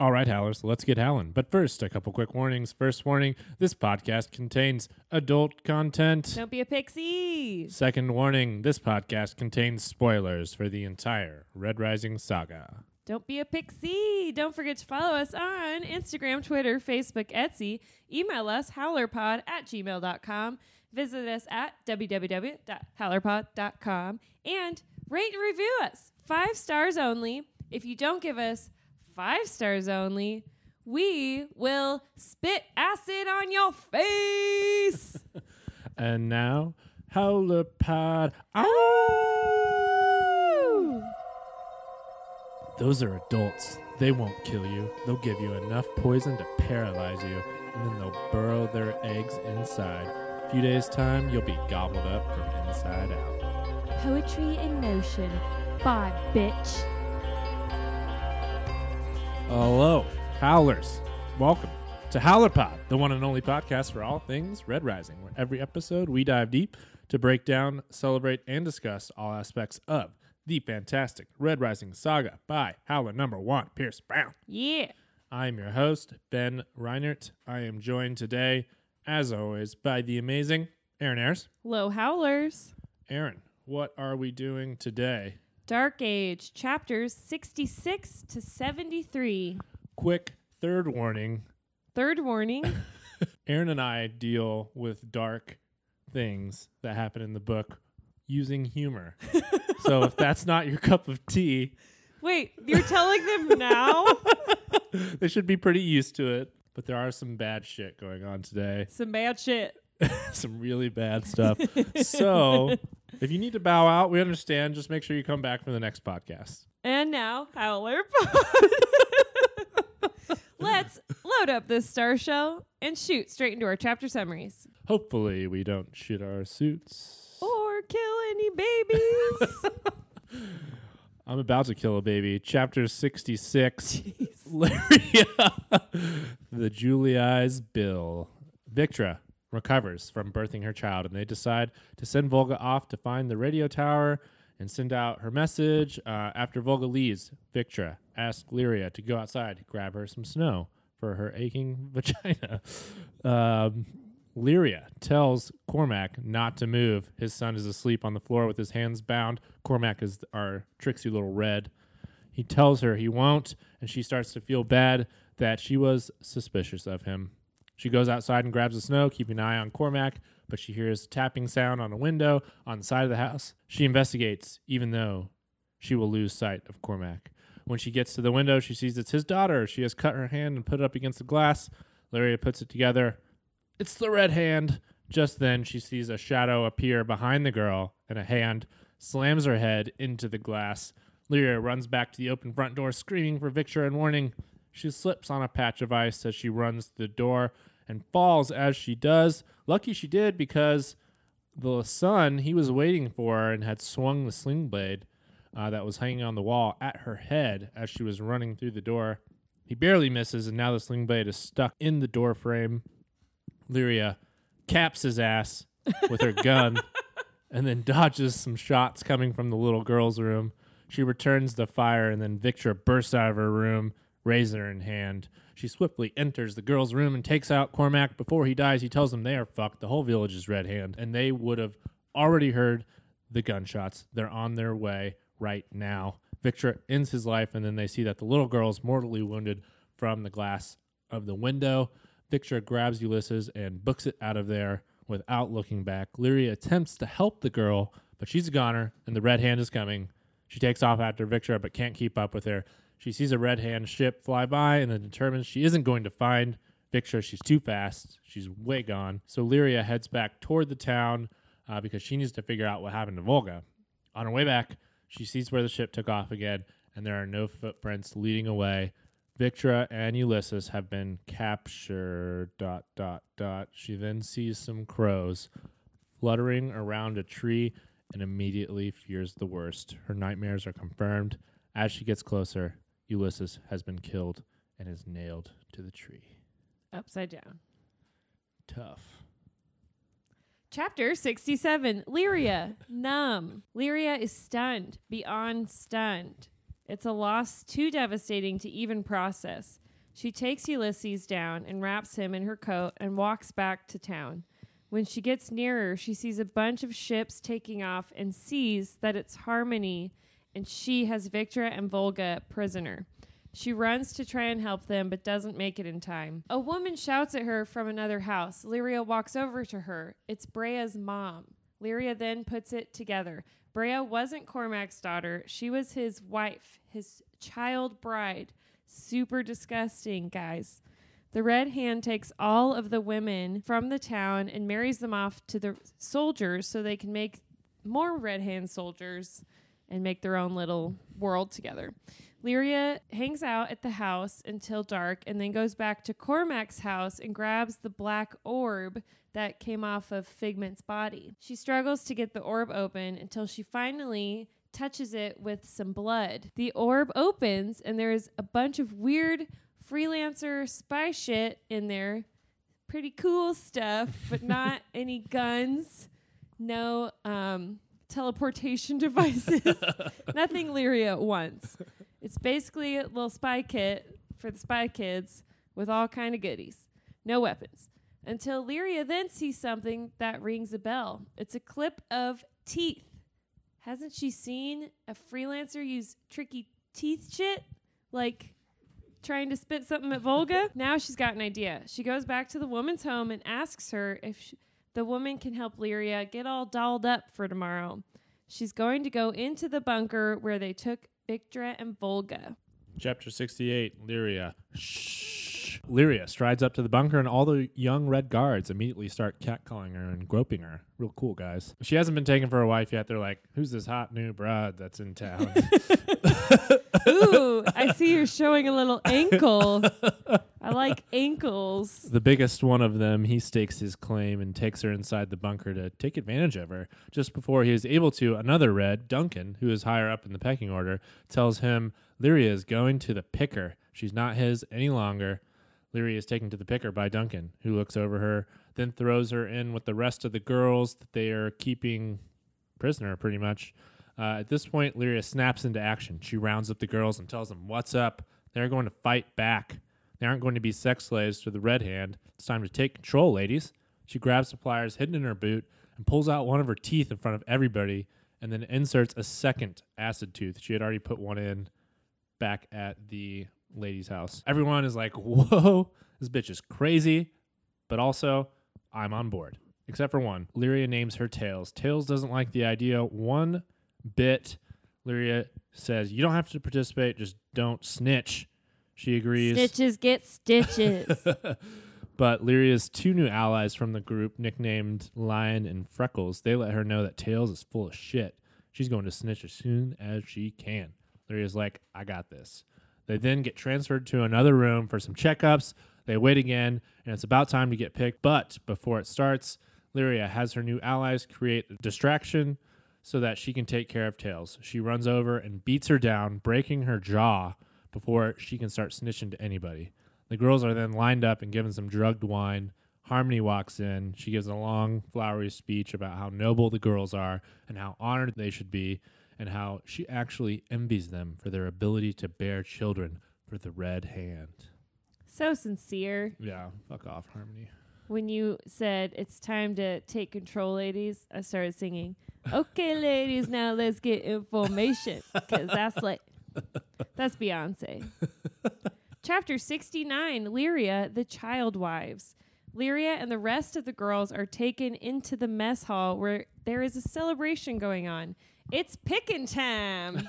All right, Howlers, let's get howling. But first, a couple quick warnings. First warning this podcast contains adult content. Don't be a pixie. Second warning this podcast contains spoilers for the entire Red Rising saga. Don't be a pixie. Don't forget to follow us on Instagram, Twitter, Facebook, Etsy. Email us, howlerpod at gmail.com. Visit us at www.howlerpod.com. And rate and review us. Five stars only. If you don't give us five stars only, we will spit acid on your face. And now, Howler Pod. Those are adults. They won't kill you. They'll give you enough poison to paralyze you, and then they'll burrow their eggs inside. A few days' time, you'll be gobbled up from inside out. Poetry in motion. Bye, bitch. Hello, Howlers. Welcome to Howler Pod, the one and only podcast for all things Red Rising, where every episode we dive deep to break down, celebrate, and discuss all aspects of the fantastic Red Rising saga by Howler number one, Pierce Brown. Yeah. I'm your host, Ben Reinert. I am joined today, as always, by the amazing Aaron Ayers. Low howlers. Aaron, what are we doing today? Dark Age, chapters 66 to 73. Quick third warning Third warning. Aaron and I deal with dark things that happen in the book using humor. so if that's not your cup of tea, Wait, you're telling them now? they should be pretty used to it. But there are some bad shit going on today. Some bad shit. some really bad stuff. so if you need to bow out, we understand. Just make sure you come back for the next podcast. And now, Howler Pod. Let's load up this star shell and shoot straight into our chapter summaries. Hopefully, we don't shit our suits. Or kill any babies. I'm about to kill a baby. Chapter 66. Jeez. Lyria, the Julia's Bill. Victra recovers from birthing her child, and they decide to send Volga off to find the radio tower and send out her message. Uh, after Volga leaves, Victra asks Lyria to go outside grab her some snow for her aching vagina. Um, Lyria tells Cormac not to move. His son is asleep on the floor with his hands bound. Cormac is our tricksy little red. He tells her he won't, and she starts to feel bad that she was suspicious of him. She goes outside and grabs the snow, keeping an eye on Cormac, but she hears a tapping sound on a window on the side of the house. She investigates, even though she will lose sight of Cormac. When she gets to the window, she sees it's his daughter. She has cut her hand and put it up against the glass. Lyria puts it together. It's the red hand. Just then, she sees a shadow appear behind the girl, and a hand slams her head into the glass. Lyria runs back to the open front door, screaming for Victra and warning. She slips on a patch of ice as she runs to the door and falls as she does. Lucky she did because the son he was waiting for her and had swung the sling blade uh, that was hanging on the wall at her head as she was running through the door. He barely misses, and now the sling blade is stuck in the door frame. Lyria caps his ass with her gun and then dodges some shots coming from the little girl's room. She returns the fire, and then Victra bursts out of her room, razor in hand. She swiftly enters the girl's room and takes out Cormac. Before he dies, he tells them they are fucked. The whole village is red hand, and they would have already heard the gunshots. They're on their way right now. Victra ends his life, and then they see that the little girl is mortally wounded from the glass of the window. Victra grabs Ulysses and books it out of there without looking back. Lyria attempts to help the girl, but she's a goner, and the red hand is coming. She takes off after Victra, but can't keep up with her. She sees a red hand ship fly by and then determines she isn't going to find Victra. She's too fast. She's way gone. So Lyria heads back toward the town uh, because she needs to figure out what happened to Volga. On her way back, she sees where the ship took off again, and there are no footprints leading away. Victra and Ulysses have been captured. Dot dot dot. She then sees some crows fluttering around a tree and immediately fears the worst. Her nightmares are confirmed. As she gets closer, Ulysses has been killed and is nailed to the tree. Upside down. Tough. Chapter 67 Lyria, numb. Lyria is stunned, beyond stunned. It's a loss too devastating to even process. She takes Ulysses down and wraps him in her coat and walks back to town. When she gets nearer, she sees a bunch of ships taking off and sees that it's Harmony and she has Victra and Volga prisoner. She runs to try and help them, but doesn't make it in time. A woman shouts at her from another house. Lyria walks over to her. It's Brea's mom. Lyria then puts it together. Brea wasn't Cormac's daughter. She was his wife, his child bride. Super disgusting, guys. The Red Hand takes all of the women from the town and marries them off to the soldiers so they can make more Red Hand soldiers and make their own little world together. Lyria hangs out at the house until dark and then goes back to Cormac's house and grabs the black orb that came off of Figment's body. She struggles to get the orb open until she finally touches it with some blood. The orb opens and there's a bunch of weird freelancer spy shit in there. Pretty cool stuff, but not any guns. No um, teleportation devices. Nothing Lyria wants. It's basically a little spy kit for the spy kids with all kind of goodies. No weapons. Until Lyria then sees something that rings a bell. It's a clip of teeth. Hasn't she seen a freelancer use tricky teeth shit? Like trying to spit something at Volga? now she's got an idea. She goes back to the woman's home and asks her if sh the woman can help Lyria get all dolled up for tomorrow. She's going to go into the bunker where they took Victra and Volga. Chapter 68 Lyria. Shh. Lyria strides up to the bunker, and all the young red guards immediately start catcalling her and groping her. Real cool, guys. She hasn't been taken for a wife yet. They're like, Who's this hot new broad that's in town? Ooh, I see you're showing a little ankle. I like ankles. the biggest one of them, he stakes his claim and takes her inside the bunker to take advantage of her. Just before he is able to, another red, Duncan, who is higher up in the pecking order, tells him Lyria is going to the picker. She's not his any longer. Lyria is taken to the picker by Duncan, who looks over her, then throws her in with the rest of the girls that they are keeping prisoner, pretty much. Uh, at this point, Lyria snaps into action. She rounds up the girls and tells them, What's up? They're going to fight back. They aren't going to be sex slaves to the Red Hand. It's time to take control, ladies. She grabs the pliers hidden in her boot and pulls out one of her teeth in front of everybody and then inserts a second acid tooth. She had already put one in back at the lady's house. Everyone is like, Whoa, this bitch is crazy. But also, I'm on board. Except for one. Lyria names her Tails. Tails doesn't like the idea one bit. Lyria says, You don't have to participate, just don't snitch. She agrees. Stitches get stitches. but Lyria's two new allies from the group, nicknamed Lion and Freckles, they let her know that Tails is full of shit. She's going to snitch as soon as she can. Lyria's like, I got this. They then get transferred to another room for some checkups. They wait again, and it's about time to get picked. But before it starts, Lyria has her new allies create a distraction so that she can take care of Tails. She runs over and beats her down, breaking her jaw before she can start snitching to anybody. The girls are then lined up and given some drugged wine. Harmony walks in. She gives a long, flowery speech about how noble the girls are and how honored they should be, and how she actually envies them for their ability to bear children for the red hand. so sincere. Yeah, fuck off, Harmony. When you said it's time to take control, ladies, I started singing, Okay, ladies, now let's get information. Because that's like, that's Beyonce. Chapter 69 Lyria, the Child Wives. Lyria and the rest of the girls are taken into the mess hall where there is a celebration going on. It's pickin' time.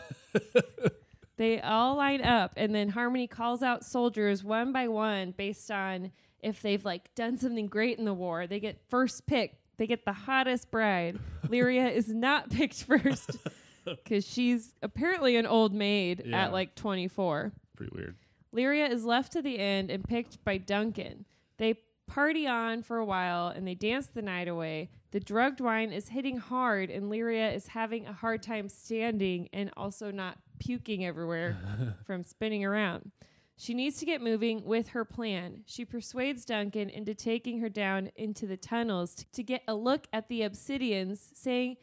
they all line up, and then Harmony calls out soldiers one by one based on if they've like done something great in the war. They get first pick. They get the hottest bride. Lyria is not picked first because she's apparently an old maid Yeah. at like 24. Pretty weird. Lyria is left to the end and picked by Duncan. They party on for a while and they dance the night away. The drugged wine is hitting hard, and Lyria is having a hard time standing and also not puking everywhere from spinning around. She needs to get moving with her plan. She persuades Duncan into taking her down into the tunnels t- to get a look at the obsidians, saying,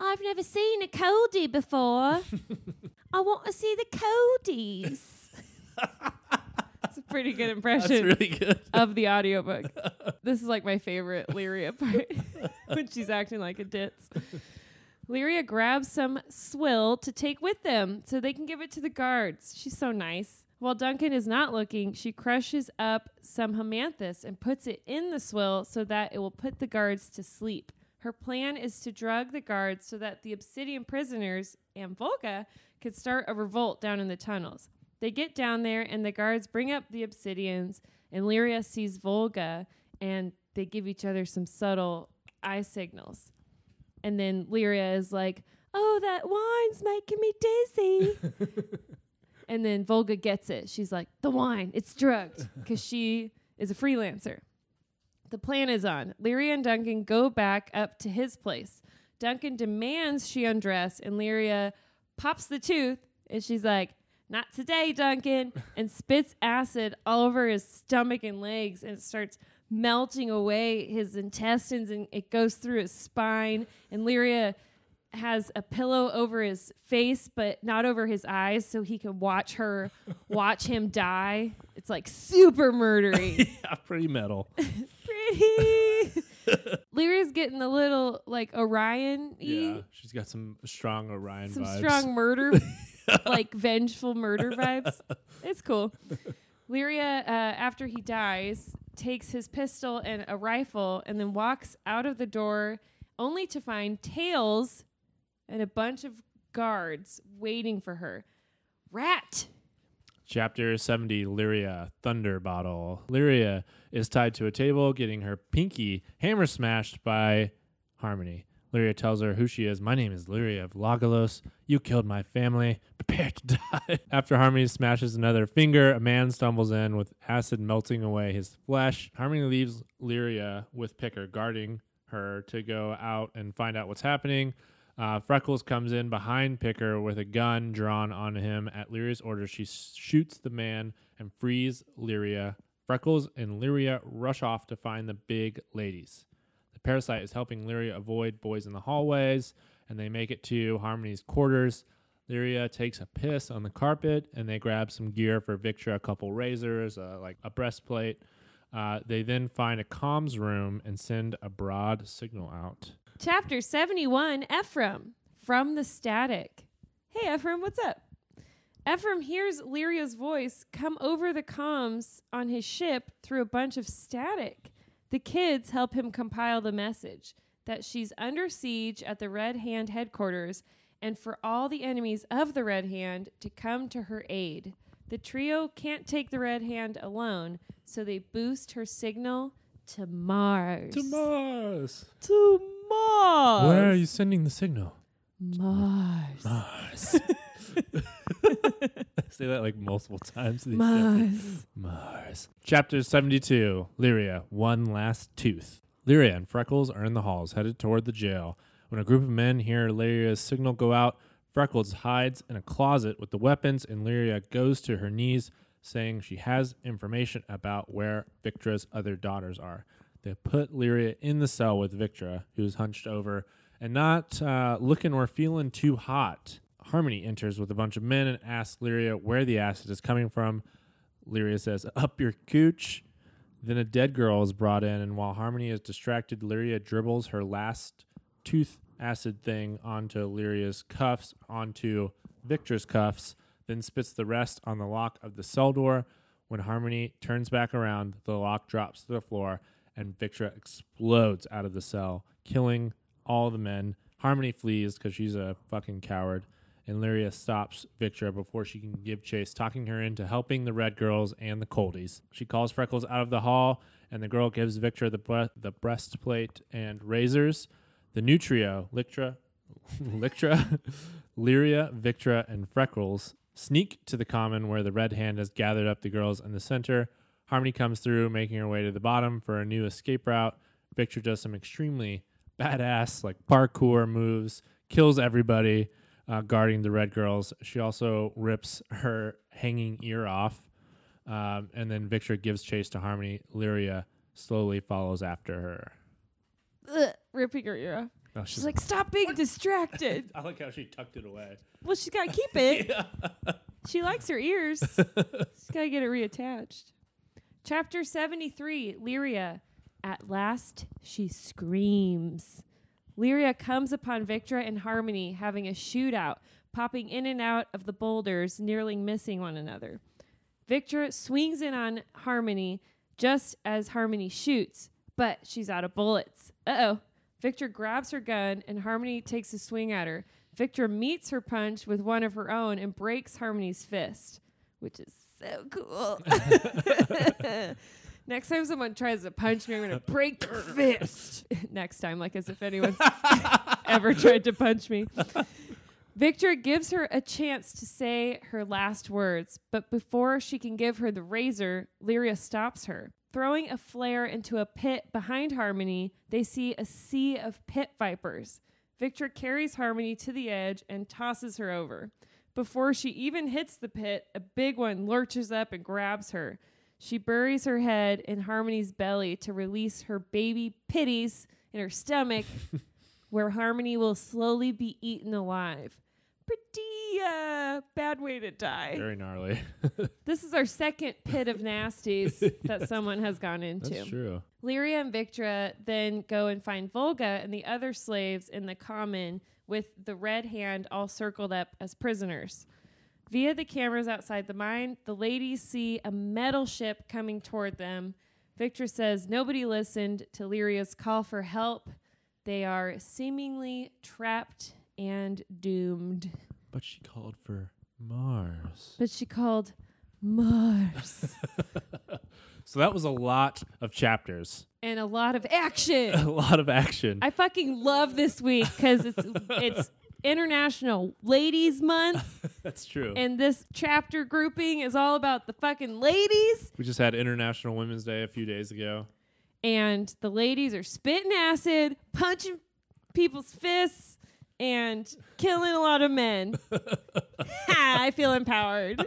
I've never seen a Cody before. I want to see the Codies. That's a pretty good That's impression really good. of the audiobook. this is like my favorite Lyria part when she's acting like a ditz. Lyria grabs some swill to take with them so they can give it to the guards. She's so nice. While Duncan is not looking, she crushes up some hamanthus and puts it in the swill so that it will put the guards to sleep. Her plan is to drug the guards so that the obsidian prisoners and Volga could start a revolt down in the tunnels. They get down there and the guards bring up the obsidians and Lyria sees Volga and they give each other some subtle eye signals. And then Lyria is like, "Oh, that wine's making me dizzy." and then Volga gets it. She's like, "The wine, it's drugged," because she is a freelancer. The plan is on. Lyria and Duncan go back up to his place. Duncan demands she undress, and Lyria uh, pops the tooth, and she's like, "Not today, Duncan," and spits acid all over his stomach and legs, and it starts melting away his intestines, and it goes through his spine. And Lyria uh, has a pillow over his face, but not over his eyes, so he can watch her watch him die. It's like super murdery. yeah, pretty metal. Pretty. Lyria's getting a little like Orion Yeah, she's got some strong Orion some vibes. strong murder, like vengeful murder vibes. It's cool. Lyria, uh, after he dies, takes his pistol and a rifle and then walks out of the door only to find Tails and a bunch of guards waiting for her. Rat! Chapter 70 Lyria Thunder Bottle. Lyria is tied to a table, getting her pinky hammer smashed by Harmony. Lyria tells her who she is. My name is Lyria of Lagalos. You killed my family. Prepare to die. After Harmony smashes another finger, a man stumbles in with acid melting away his flesh. Harmony leaves Lyria with Picker guarding her to go out and find out what's happening. Uh, Freckles comes in behind Picker with a gun drawn on him. At Lyria's order, she shoots the man and frees Lyria. Freckles and Lyria rush off to find the big ladies. The parasite is helping Lyria avoid boys in the hallways, and they make it to Harmony's quarters. Lyria takes a piss on the carpet, and they grab some gear for Victra, a couple razors, uh, like a breastplate. Uh, they then find a comms room and send a broad signal out. Chapter 71 Ephraim from the static. Hey, Ephraim, what's up? Ephraim hears Lyria's voice come over the comms on his ship through a bunch of static. The kids help him compile the message that she's under siege at the Red Hand headquarters and for all the enemies of the Red Hand to come to her aid. The trio can't take the Red Hand alone, so they boost her signal to Mars. To Mars. To Mars. Where are you sending the signal? Mars. Mars. Say that like multiple times. Mars. Mars. Chapter 72 Lyria, One Last Tooth. Lyria and Freckles are in the halls, headed toward the jail. When a group of men hear Lyria's signal go out, Freckles hides in a closet with the weapons, and Lyria goes to her knees, saying she has information about where Victra's other daughters are. They put Lyria in the cell with Victra, who's hunched over and not uh, looking or feeling too hot. Harmony enters with a bunch of men and asks Lyria where the acid is coming from. Lyria says, Up your cooch. Then a dead girl is brought in, and while Harmony is distracted, Lyria dribbles her last tooth acid thing onto Lyria's cuffs, onto Victra's cuffs, then spits the rest on the lock of the cell door. When Harmony turns back around, the lock drops to the floor, and Victra explodes out of the cell, killing all the men. Harmony flees because she's a fucking coward, and Lyria stops Victra before she can give chase, talking her into helping the red girls and the coldies. She calls Freckles out of the hall, and the girl gives Victra the, bre- the breastplate and razors. The new trio, Lictra, Lictra, Lyria, Victra, and Freckles, sneak to the common where the red hand has gathered up the girls in the center. Harmony comes through, making her way to the bottom for a new escape route. Victra does some extremely badass, like parkour moves, kills everybody uh, guarding the red girls. She also rips her hanging ear off. Um, and then Victra gives chase to Harmony. Lyria slowly follows after her. Ugh, ripping her ear off. Oh, She's like, stop being distracted. I like how she tucked it away. well, she's got to keep it. She likes her ears. she's got to get it reattached. Chapter 73 Lyria. At last she screams. Lyria comes upon Victra and Harmony having a shootout, popping in and out of the boulders, nearly missing one another. Victra swings in on Harmony just as Harmony shoots, but she's out of bullets. Uh oh. Victra grabs her gun and Harmony takes a swing at her. Victra meets her punch with one of her own and breaks Harmony's fist, which is so cool. Next time someone tries to punch me, I'm going to break their fist. Next time, like as if anyone's ever tried to punch me. Victra gives her a chance to say her last words, but before she can give her the razor, Lyria stops her. Throwing a flare into a pit behind Harmony, they see a sea of pit vipers. Victra carries Harmony to the edge and tosses her over. Before she even hits the pit, a big one lurches up and grabs her. She buries her head in Harmony's belly to release her baby pitties in her stomach, where Harmony will slowly be eaten alive. Pretty uh, bad way to die. Very gnarly. This is our second pit of nasties that someone has gone into. That's true. Lyria and Victra then go and find Volga and the other slaves in the common with the red hand all circled up as prisoners. Via the cameras outside the mine, the ladies see a metal ship coming toward them. Victra says nobody listened to Lyria's call for help. They are seemingly trapped and doomed. But she called for Mars. But she called Mars. So that was a lot of chapters, and a lot of action. a lot of action. I fucking love this week because it's it's International Ladies Month, That's true. and this chapter grouping is all about the fucking ladies. we just had International Women's Day a few days ago. And the ladies are spitting acid, punching people's fists, and killing a lot of men. I feel empowered.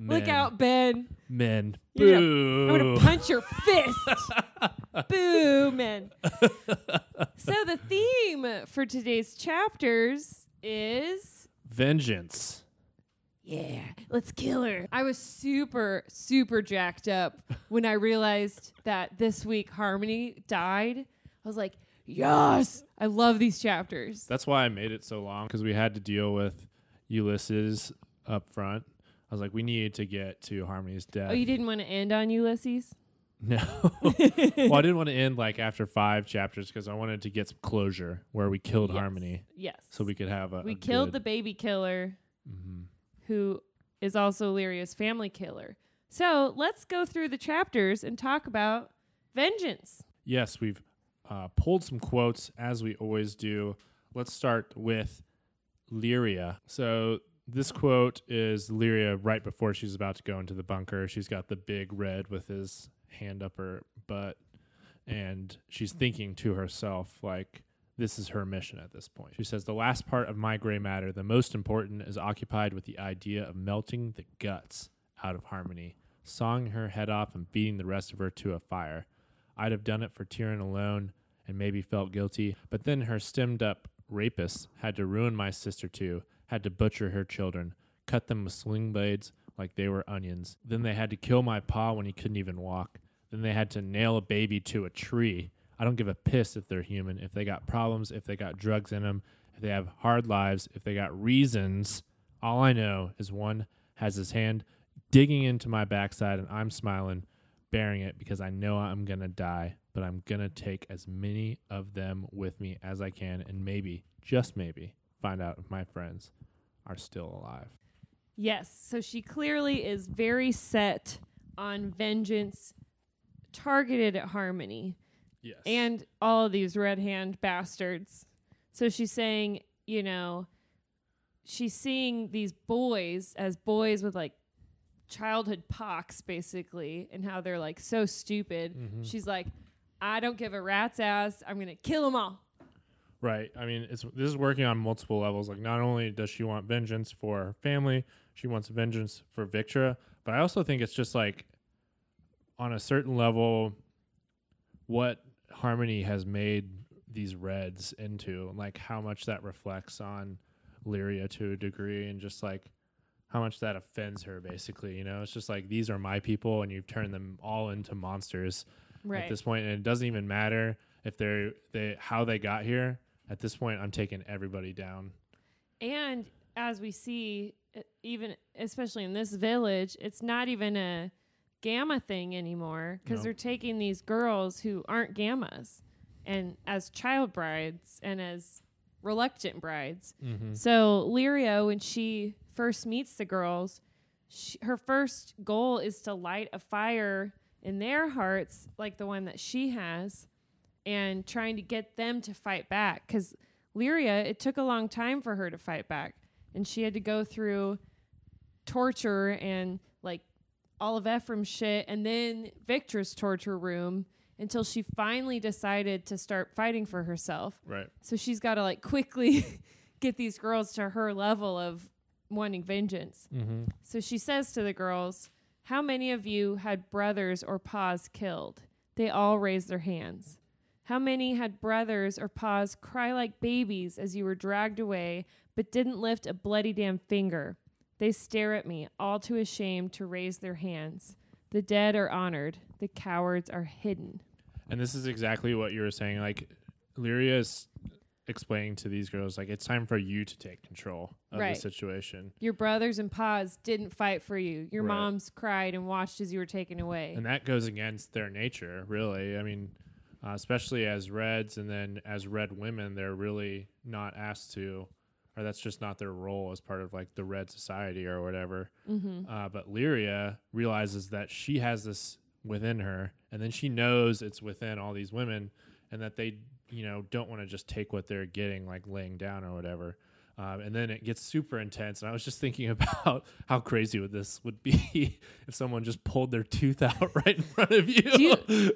Look out, Ben. men. You're gonna- I'm gonna punch your fist. Boo, man. so the theme for today's chapters is Vengeance. yeah, let's kill her. I was super, super jacked up when I realized that this week Harmony died. I was like, yes, I love these chapters. That's why I made it so long because we had to deal with Ulysses up front. I was like, we need to get to Harmony's death. Oh, you didn't want to end on Ulysses? No. well, I didn't want to end like after five chapters because I wanted to get some closure where we killed Yes. Harmony Yes. so we could have a. we a killed the baby killer Mhm. who is also Lyria's family killer. So let's go through the chapters and talk about vengeance. Yes, we've uh, pulled some quotes as we always do. Let's start with Lyria. So this quote is Lyria right before she's about to go into the bunker. She's got the big red with his hand up her butt, and she's thinking to herself like. This is her mission at this point. She says, The last part of my gray matter, the most important, is occupied with the idea of melting the guts out of harmony, sawing her head off and beating the rest of her to a fire. I'd have done it for Tyran alone and maybe felt guilty, but then her stemmed up rapists had to ruin my sister too, had to butcher her children, cut them with sling blades like they were onions. Then they had to kill my pa when he couldn't even walk. Then they had to nail a baby to a tree. I don't give a piss if they're human, if they got problems, if they got drugs in them, if they have hard lives, if they got reasons. All I know is one has his hand digging into my backside and I'm smiling, bearing it because I know I'm going to die, but I'm going to take as many of them with me as I can and maybe, just maybe, find out if my friends are still alive. Yes, so she clearly is very set on vengeance targeted at Harmony Yes. and all of these red hand bastards. So she's saying, you know, she's seeing these boys as boys with like childhood pox basically and how they're like so stupid. Mhm. She's like, I don't give a rat's ass. I'm going to kill them all. Right. I mean, it's this is working on multiple levels. Like, not only does she want vengeance for her family, she wants vengeance for Victra, but I also think it's just like on a certain level, what Harmony has made these Reds into, and like how much that reflects on Lyria to a degree, and just like how much that offends her. Basically, you know, it's just like these are my people, and you've turned them all into monsters Right. at this point, and it doesn't even matter if they're they how they got here. At this point, I'm taking everybody down. And as we see, even especially in this village, it's not even a gamma thing anymore because No. they're taking these girls who aren't gammas and as child brides and as reluctant brides. Mm-hmm. So Lyria, when she first meets the girls, she, her first goal is to light a fire in their hearts, like the one that she has, and trying to get them to fight back. Because Lyria, it took a long time for her to fight back, and she had to go through torture and like all of Ephraim's shit, and then Victra's torture room until she finally decided to start fighting for herself. Right. So she's got to like quickly get these girls to her level of wanting vengeance. Mm-hmm. So she says to the girls, How many of you had brothers or paws killed? They all raised their hands. How many had brothers or paws cry like babies as you were dragged away, but didn't lift a bloody damn finger? They stare at me, all too ashamed to raise their hands. The dead are honored, the cowards are hidden. And this is exactly what you were saying. Like, Lyria is explaining to these girls, like, it's time for you to take control of Right. the situation. Your brothers and paws didn't fight for you. Your Right. moms cried and watched as you were taken away. And that goes against their nature, really. I mean, uh, especially as Reds and then as Red women, they're really not asked to, or that's just not their role as part of like the Red society or whatever. mm-hmm. Uh, but Lyria realizes that she has this within her, and then she knows it's within all these women, and that they, you know, don't want to just take what they're getting, like laying down or whatever. Um, and then it gets super intense. And I was just thinking about how crazy would this would be if someone just pulled their tooth out right in front of you. You-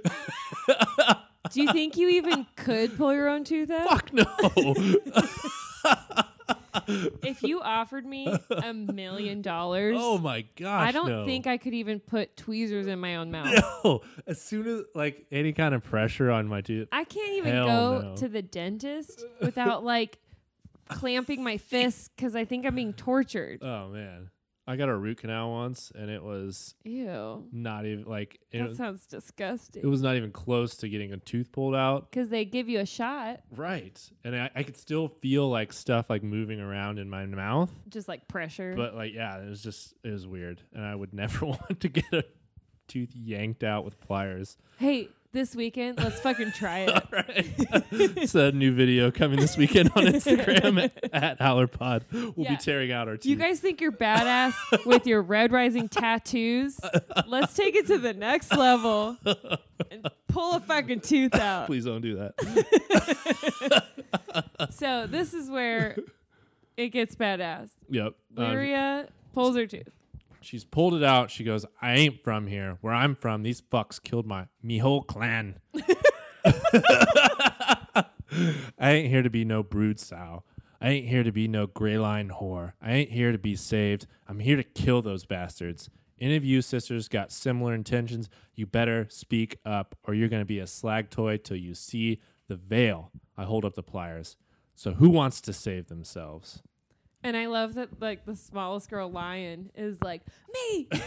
Do you think you even could pull your own tooth out? Fuck no. If you offered me a million dollars, oh my gosh. I don't no. think I could even put tweezers in my own mouth. No. As soon as like any kind of pressure on my tooth, I can't even go no. to the dentist without like clamping my fists because I think I'm being tortured. oh man. I got a root canal once, and it was Ew. not even like it, That sounds it was not even close to getting a tooth pulled out. Because they give you a shot, Right, and I, I could still feel like stuff like moving around in my mouth, just like pressure. but like yeah, it was just it was weird, and I would never want to get a tooth yanked out with pliers. hey, this weekend, let's fucking try it. right, it's a new video coming this weekend on Instagram at HowlerPod. We'll Yeah. be tearing out our teeth. You guys think you're badass with your Red Rising tattoos? Let's take it to the next level and pull a fucking tooth out. Please don't do that. So this is where it gets badass. yep. Lyria uh, pulls her tooth. She's pulled it out. She goes, I ain't from here. Where I'm from, these fucks killed my me whole clan. I ain't here to be no brood sow. I ain't here to be no gray line whore. I ain't here to be saved. I'm here to kill those bastards. Any of you sisters got similar intentions, you better speak up or you're going to be a slag toy till you see the veil. I hold up the pliers. So who wants to save themselves? And I love that like the smallest girl lion is like, me.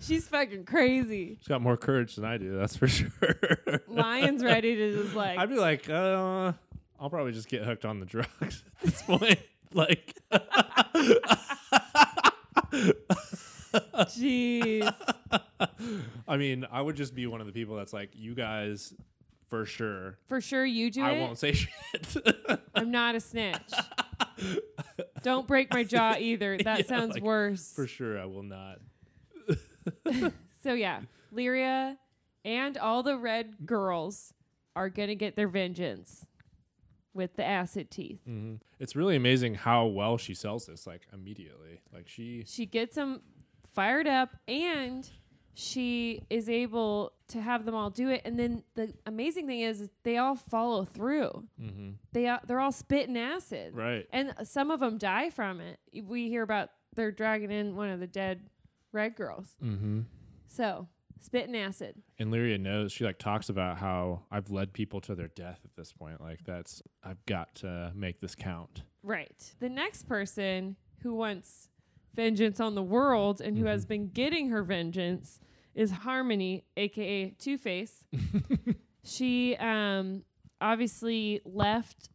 She's fucking crazy. She's got more courage than I do, that's for sure. Lion's ready to just like I'd be like, uh, I'll probably just get hooked on the drugs at this point. like, jeez. I mean, I would just be one of the people that's like, you guys, for sure. For sure you do I it. won't say shit. I'm not a snitch. Don't break my jaw either. That Yeah, sounds like, worse. for sure, I will not. So yeah, Lyria and all the red girls are gonna get their vengeance with the acid teeth. hmm It's really amazing how well she sells this, like immediately. Like she, She gets them fired up and she is able to have them all do it. And then the amazing thing is, is they all follow through. hmm They they're all spitting acid, right? and some of them die from it. We hear about they're dragging in one of the dead red girls. Mm-hmm. So spitting acid. And Lyria knows she like talks about how I've led people to their death at this point. Like that's I've got to make this count. Right. The next person who wants vengeance on the world and who has been getting her vengeance is Harmony, aka Two Face. she um, obviously left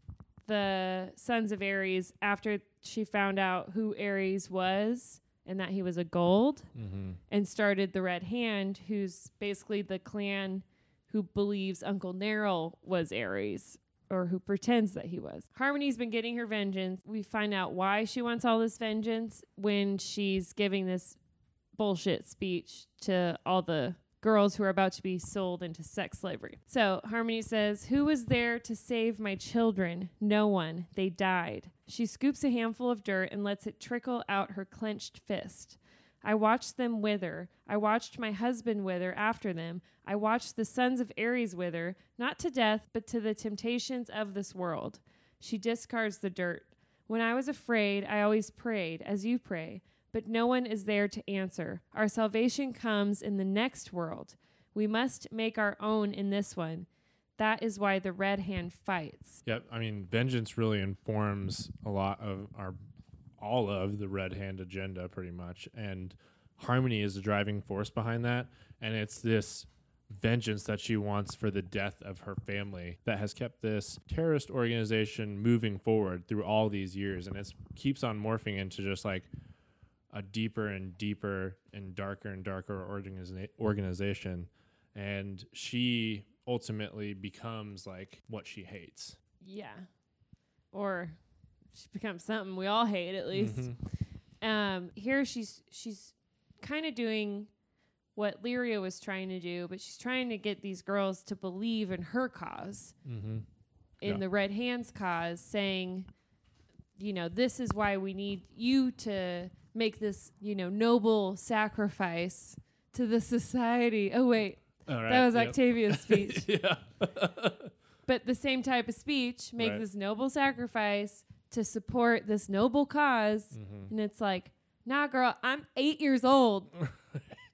the Sons of Ares after she found out who Ares was and that he was a gold Mm-hmm. and started the Red Hand, who's basically the clan who believes Uncle Narol was Ares or who pretends that he was. Harmony's been getting her vengeance. We find out why she wants all this vengeance when she's giving this bullshit speech to all the girls who are about to be sold into sex slavery. So Harmony says, Who was there to save my children? No one. They died. She scoops a handful of dirt and lets it trickle out her clenched fist. I watched them wither. I watched my husband wither after them. I watched the sons of Ares wither, not to death, but to the temptations of this world. She discards the dirt. When I was afraid, I always prayed, as you pray, but no one is there to answer. Our salvation comes in the next world. We must make our own in this one. That is why the red hand fights. Yep. I mean, vengeance really informs a lot of our, all of the Red Hand agenda, pretty much. And Harmony is the driving force behind that. And it's this vengeance that she wants for the death of her family that has kept this terrorist organization moving forward through all these years. And it keeps on morphing into just like a deeper and deeper and darker and darker organiza- organization. And she ultimately becomes like what she hates. Yeah. Or she becomes something we all hate at least. Mhm. Um here she's she's kind of doing what Lyria was trying to do, but she's trying to get these girls to believe in her cause, Mm-hmm. in Yeah. the Red Hands cause, saying, you know, this is why we need you to make this, you know, noble sacrifice to the society. Oh wait, right. that was yep. Octavia's speech. yeah. but the same type of speech make Right. this noble sacrifice to support this noble cause hmm and it's like nah girl i'm eight years old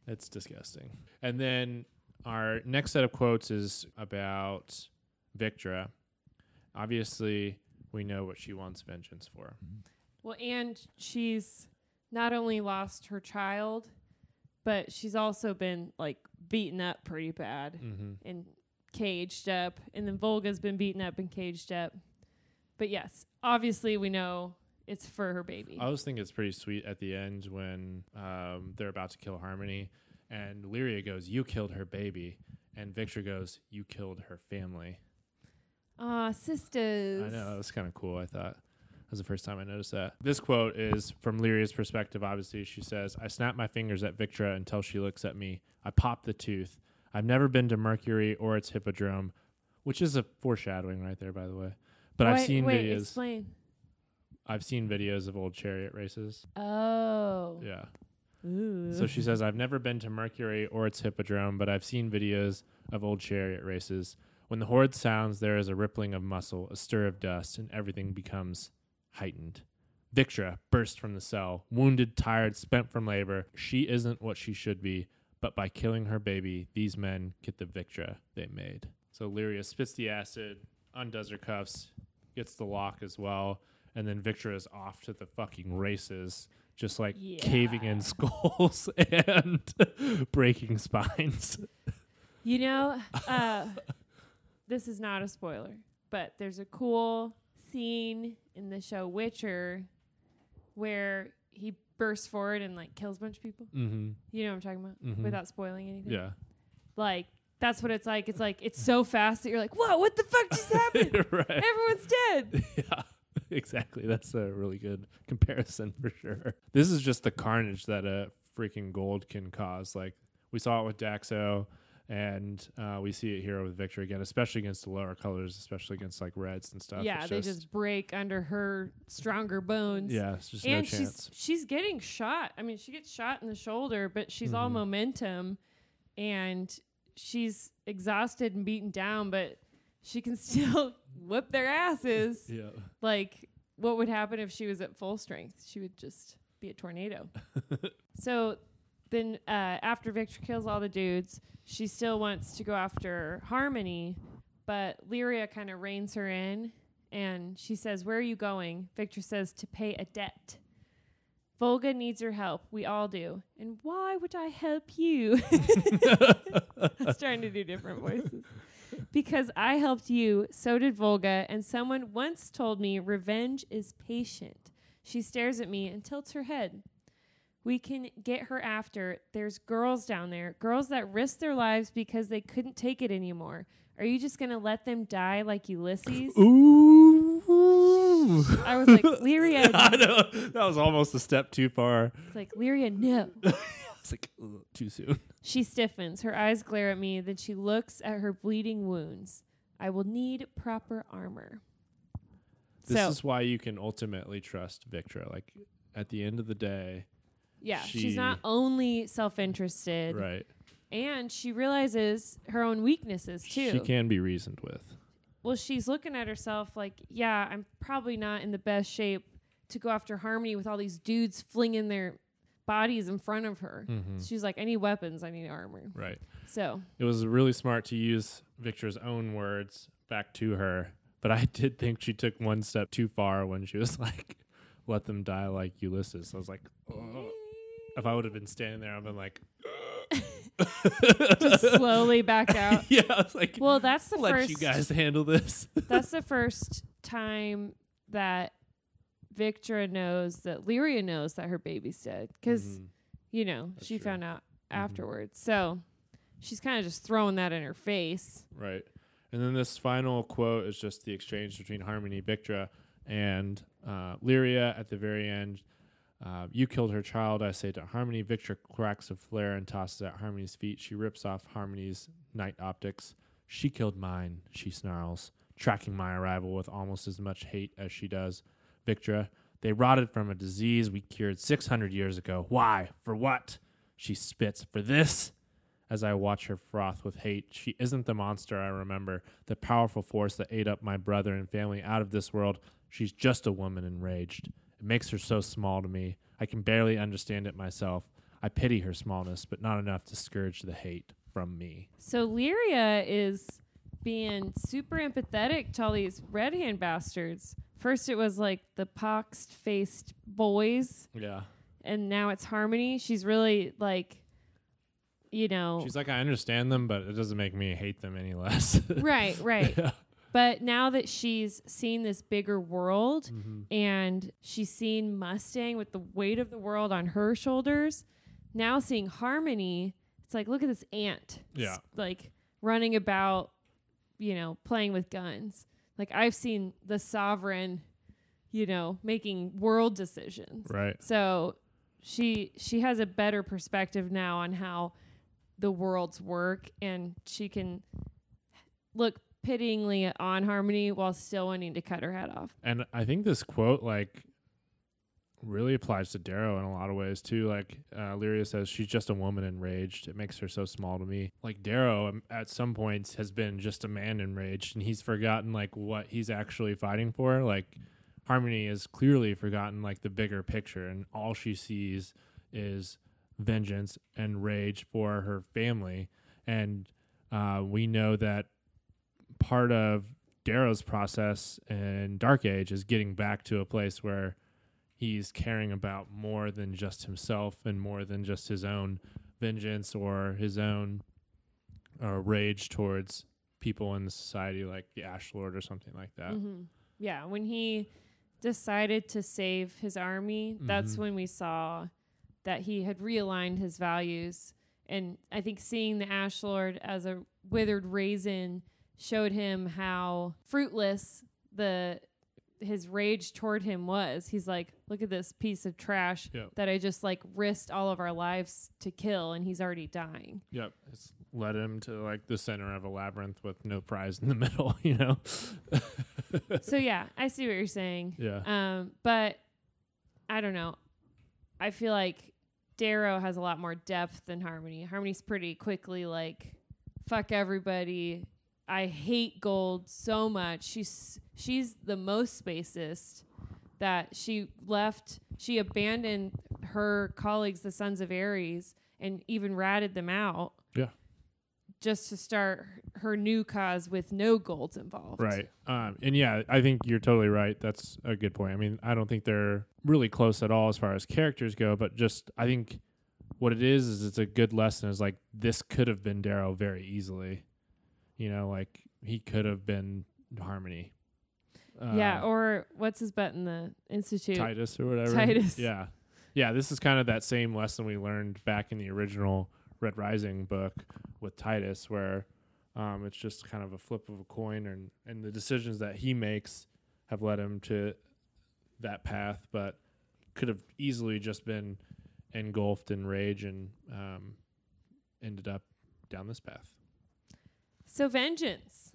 It's disgusting. And then our next set of quotes is about Victra. Obviously, we know what she wants vengeance for. well and she's not only lost her child but she's also been like beaten up pretty bad Mm-hmm. and caged up and then volga's been beaten up and caged up but yes obviously we know it's for her baby I always think it's pretty sweet at the end when um, they're about to kill Harmony, and Lyria goes, "You killed her baby," and Victra goes, "You killed her family." Ah, sisters I know that was kind of cool. I thought that was the first time I noticed that. This quote is from Lyria's perspective. Obviously, she says, "I snap my fingers at Victra until she looks at me. I pop the tooth. I've never been to Mercury or its hippodrome, which is a foreshadowing right there, by the way. But I've seen wait, videos. explain I've seen videos of old chariot races. oh Yeah. Ooh. So she says, I've never been to Mercury or its hippodrome, but I've seen videos of old chariot races. When the horde sounds, there is a rippling of muscle, a stir of dust, and everything becomes heightened. Victra burst from the cell, wounded, tired, spent from labor. She isn't what she should be, but by killing her baby, these men get the Victra they made. So Lyria spits the acid, undoes her cuffs, gets the lock as well, and then Victra is off to the fucking races, just like caving in skulls and breaking spines. You know, uh, this is not a spoiler, but there's a cool scene in the show Witcher where he bursts forward and like kills a bunch of people. Mm-hmm. You know what I'm talking about? Mhm. Without spoiling anything. Yeah. Like that's what it's like. It's like it's so fast that you're like, "Whoa, what the fuck just happened? right. Everyone's dead." yeah. Exactly. That's a really good comparison for sure. This is just the carnage that a freaking gold can cause. Like we saw it with Daxo, and uh, we see it here with Victra again, especially against the lower colors, especially against like reds and stuff. yeah, It's they just break under her stronger bones. yeah, it's just and no she's chance. she's getting shot. I mean, she gets shot in the shoulder, but she's all Mhm. momentum, and she's exhausted and beaten down, but she can still whip their asses. Yeah. Like, what would happen if she was at full strength? She would just be a tornado. so then, uh, after Victra kills all the dudes, she still wants to go after Harmony, but Lyria kind of reins her in and she says, Where are you going? Victra says, To pay a debt. Volga needs your help. We all do. And why would I help you? I was trying to do different voices. Because I helped you, so did Volga, and someone once told me revenge is patient. She stares at me and tilts her head. We can get her after. There's girls down there, girls that risked their lives because they couldn't take it anymore. Are you just going to let them die like Ulysses? Ooh. I was like, Lyria, I know. That was almost a step too far. it's like, Lyria, no. It's like ugh, too soon. She stiffens. Her eyes glare at me. Then she looks at her bleeding wounds. I will need proper armor. This so, is why you can ultimately trust Victra. Like at the end of the day, yeah, she- she's not only self interested, right? and she realizes her own weaknesses too. She can be reasoned with. Well, she's looking at herself like, yeah, I'm probably not in the best shape to go after Harmony with all these dudes flinging their bodies in front of her. Mm-hmm. She's like, I need weapons, I need armor. Right. So, It was really smart to use Victra's own words back to her, but I did think she took one step too far when she was like, "Let them die like Ulysses." I was like, if I would have been standing there, I've been like, just slowly back out. yeah, I was like, Well, that's the let first. you guys handle this. that's the first time that Victra knows that Lyria knows that her baby's dead because Mhm. you know That's she true. found out Mhm. afterwards. So she's kind of just throwing that in her face. Right. And then this final quote is just the exchange between Harmony Victra and uh, Lyria at the very end. Uh, you killed her child, I say to Harmony. Victra cracks a flare and tosses at Harmony's feet. She rips off Harmony's night optics. She killed mine, she snarls, tracking my arrival with almost as much hate as she does. Victra, they rotted from a disease we cured 600 years ago. Why? For what? She spits. For this? as I watch her froth with hate. She isn't the monster I remember, the powerful force that ate up my brother and family out of this world. She's just a woman enraged. It makes her so small to me. I can barely understand it myself. I pity her smallness, but not enough to scourge the hate from me. So Lyria is being super empathetic to all these red hand bastards. First, it was like the pox faced boys, Yeah. and now it's Harmony. She's really like, you know, She's like, I understand them, but it doesn't make me hate them any less. right, right. yeah. But now that she's seen this bigger world Mhm. and she's seen Mustang with the weight of the world on her shoulders, now seeing Harmony, it's like, look at this ant. Yeah. like running about, you know, playing with guns. Like I've seen the sovereign, you know, making world decisions. Right. So she she has a better perspective now on how the worlds work and she can look pityingly on Harmony while still wanting to cut her head off. And I think this quote like really applies to Darrow in a lot of ways too. Like uh, Lyria says, she's just a woman enraged. It makes her so small to me. Like Darrow, um, at some points, has been just a man enraged, and he's forgotten like what he's actually fighting for. Like Harmony has clearly forgotten like the bigger picture, and all she sees is vengeance and rage for her family. And uh, we know that part of Darrow's process in Dark Age is getting back to a place where he's caring about more than just himself and more than just his own vengeance or his own uh, rage towards people in the society like the Ash Lord or something like that. Mhm. Yeah, when he decided to save his army, that's Mhm. when we saw that he had realigned his values. And I think seeing the Ash Lord as a withered raisin showed him how fruitless the his rage toward him was. He's like, look at this piece of trash Yep. that I just like risked all of our lives to kill, and he's already dying. Yep. It's led him to like the center of a labyrinth with no prize in the middle, you know? so yeah, I see what you're saying. yeah. Um, but I don't know. I feel like Darrow has a lot more depth than Harmony. Harmony's pretty quickly like, fuck everybody. I hate gold so much. She's she's the most spacist that she left. She abandoned her colleagues, the Sons of Ares, and even ratted them out. Yeah. just to start her new cause with no golds involved. Right. Um, and yeah, I think you're totally right. That's a good point. I mean, I don't think they're really close at all as far as characters go, but just I think what it is is it's a good lesson. Is like this could have been Darrow very easily. You know, like he could have been Harmony. yeah, Uh, or what's his butt in the institute? Titus or whatever. Titus. Yeah. Yeah, this is kind of that same lesson we learned back in the original Red Rising book with Titus where um, it's just kind of a flip of a coin and and the decisions that he makes have led him to that path but could have easily just been engulfed in rage and um, ended up down this path. So vengeance,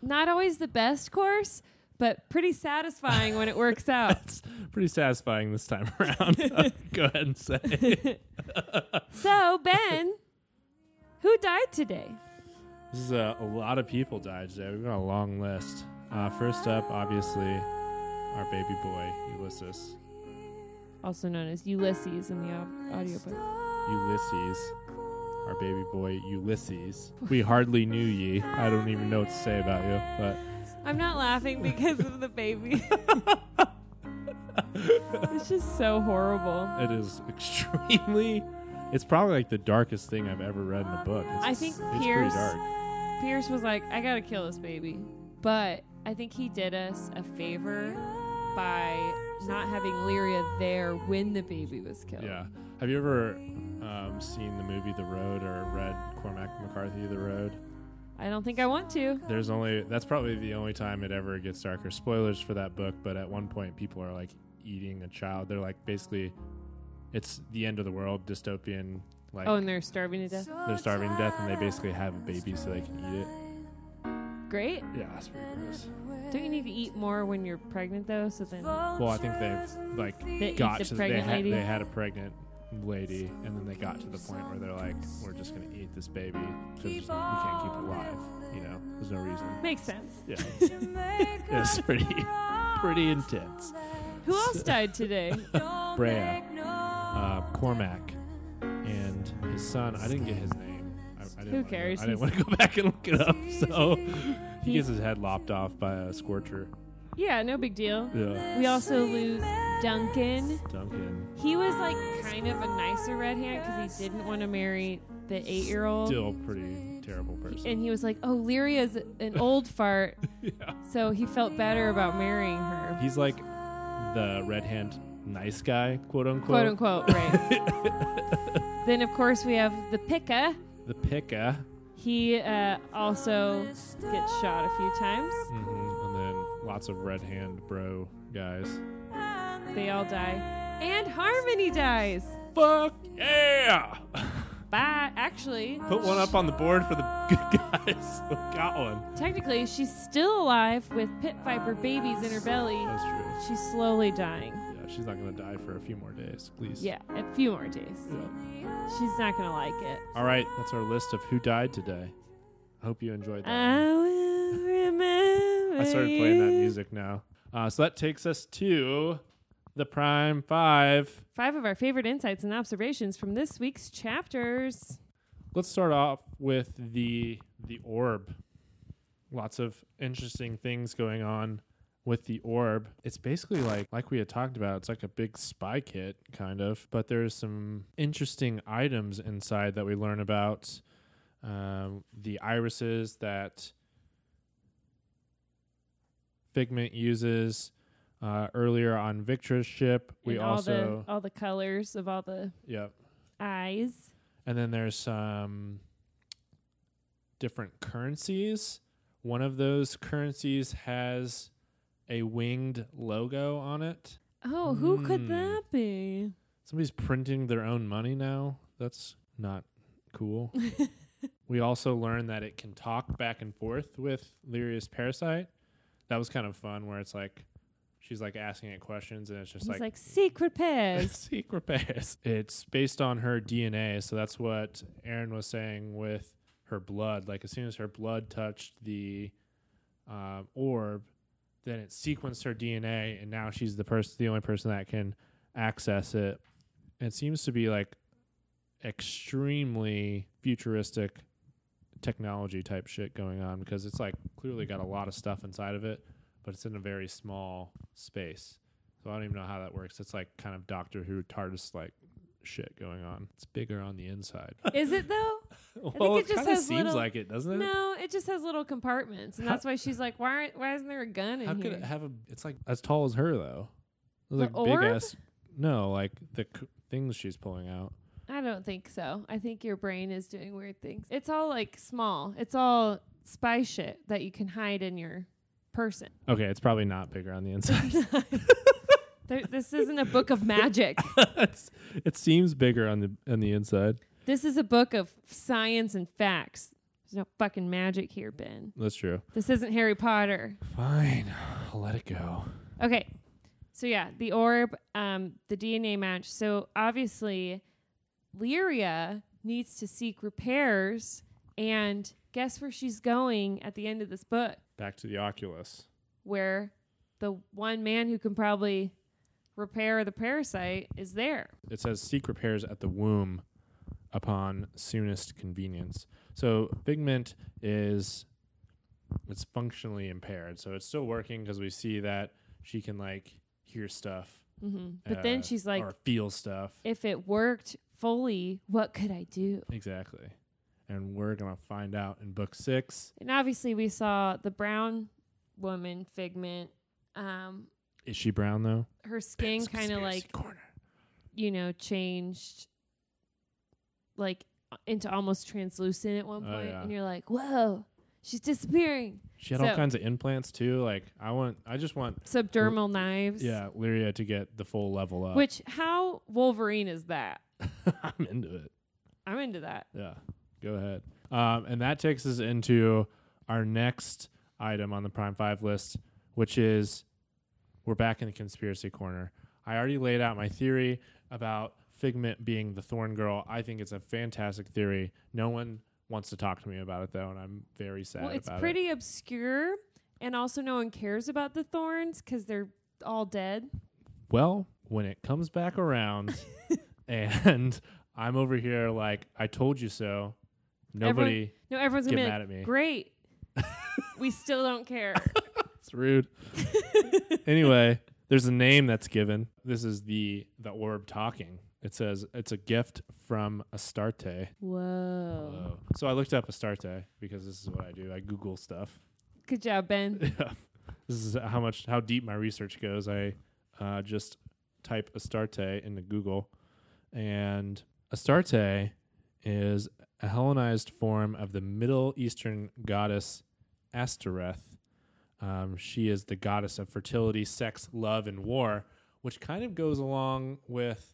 not always the best course, but pretty satisfying when it works out. It's pretty satisfying this time around. Go ahead and say. so Ben, who died today? This is a, a lot of people died today. We've got a long list. Uh, first up, obviously, our baby boy Ulysses. Also known as Ulysses in the au- audiobook. Ulysses, our baby boy Ulysses. We hardly knew ye. I don't even know what to say about you, but I'm not laughing because of the baby. it's just so horrible. it is extremely. It's probably like the darkest thing I've ever read in a book. It's, I think it's pretty Pierce- dark. Pierce was like, I gotta kill this baby. But I think he did us a favor by not having Lyria there when the baby was killed. Yeah. Have you ever um, seen the movie The Road or read Cormac McCarthy The Road? I don't think I want to. There's only that's probably the only time it ever gets darker. Spoilers for that book, but at one point people are like eating a child. They're like basically it's the end of the world, dystopian like oh, and they're starving to death. they're starving to death and they basically have a baby so they can eat it. Great. Yeah, that's pretty gross. Don't you need to eat more when you're pregnant though? So then Well, I think they've like they got the to they, had, they had a pregnant lady and then they got to the point where they're like we're just going to eat this baby because we can't keep it alive, you know. There's no reason. Makes sense. Yeah. it's pretty pretty intense. Who else died today? Brea, uh, Cormac, and his son. I didn't get his name. I, I didn't Who wanna go- cares? I didn't want to go back and look it up. So he He- gets his head lopped off by a scorcher. Yeah, no big deal. Yeah. We also lose Duncan. Duncan. He was like kind of a nicer red hand because he didn't want to marry the eight-year-old. Still pretty terrible person. and he was like, "Oh, Lyria's an old fart," yeah. so he felt better about marrying her, He's like the red hand nice guy, quote unquote. quote unquote. Right. then of course we have the Pika. The picka. He uh, also gets shot a few times. hmm then lots of red hand bro guys. They all die, and Harmony dies. Fuck yeah! Bye. Actually, Put one up on the board for the good guys. Got one. technically, she's still alive with pit viper babies in her belly. That's true. She's slowly dying. Yeah, she's not gonna die for a few more days, please. Yeah, a few more days. Yeah. She's not gonna like it. All right, that's our list of who died today. I hope you enjoyed that. I will remember. I started playing that music now. Uh, so that takes us to the Prime Five. Five of our favorite insights and observations from this week's chapters. Let's start off with the the orb. Lots of interesting things going on with the orb. It's basically like like we had talked about. It's like a big spy kit kind of, but there's some interesting items inside that we learn about. Um, the irises that Figment uses uh, earlier on Victra's ship. We and all also the all the colors of all the yeah eyes. and then there's some different currencies. One of those currencies has a winged logo on it. Oh, who could Hmm. that be? Somebody's printing their own money now. That's not cool. we also learned that it can talk back and forth with Lyria's parasite. That was kind of fun where it's like she's like asking it questions and it's just like, like secret pairs. Secret Bears. It's based on her DNA, so that's what Aaron was saying with her blood. Like as soon as her blood touched the um, orb, then it sequenced her DNA, and now she's the person, the only person that can access it. It seems to be like extremely futuristic technology type shit going on because it's like clearly got a lot of stuff inside of it, but it's in a very small space. So I don't even know how that works. It's like kind of Doctor Who TARDIS like shit going on. It's bigger on the inside. Is it though? well, it just has seems little- like it, doesn't it? No, it just has little compartments, and How- that's why she's like, why aren't, why isn't there a gun in How here? could it have a? It's like as tall as her though. It's like big ass. No, like the c- things she's pulling out. I don't think so. I think your brain is doing weird things. It's all like small. It's all spy shit that you can hide in your person. Okay, it's probably not bigger on the inside. There, this isn't a book of magic. It seems bigger on the on the inside. This is a book of science and facts. There's no fucking magic here, Ben. That's true. This isn't Harry Potter. Fine, I'll let it go. Okay. So yeah, the orb, um, the DNA match. So obviously, Lyria needs to seek repairs, and guess where she's going at the end of this book? Back to the Oculus. Where the one man who can probably repair the parasite is there. It says seek repairs at the womb upon soonest convenience. So Figment is it's functionally impaired. So it's still working because we see that she can like hear stuff. hmm But then uh, she's like, or feel stuff. if it worked fully, what could I do? Exactly. And we're gonna find out in book six. And obviously, we saw the brown woman figment. Um, Is she brown though? her skin kind of like corner. you know changed like uh, into almost translucent at one point, yeah. and you're like, whoa, she's disappearing. She had all kinds of implants too. Like I want, I just want, Subdermal knives. yeah, Lyria to get the full level up. Which how Wolverine is that? I'm into it. I'm into that. Yeah, go ahead. Um, and that takes us into our next item on the Prime Five list, which is we're back in the conspiracy corner. I already laid out my theory about Figment being the Thorn Girl. I think it's a fantastic theory. No one wants to talk to me about it though, and I'm very sad well, it's about it. pretty obscure, and also no one cares about the thorns because they're all dead. Well, when it comes back around, and I'm over here like I told you so. Nobody No, everyone's get gonna be mad like, at me. great. we still don't care. It's rude. anyway, there's a name that's given. This is the the orb talking. It says it's a gift from Astarte. Whoa. Whoa. So I looked up Astarte because this is what I do. I Google stuff. Good job, Ben. this is how much how deep my research goes. I uh, just type Astarte into Google, and Astarte is a Hellenized form of the Middle Eastern goddess Astareth. Um, she is the goddess of fertility, sex, love, and war, which kind of goes along with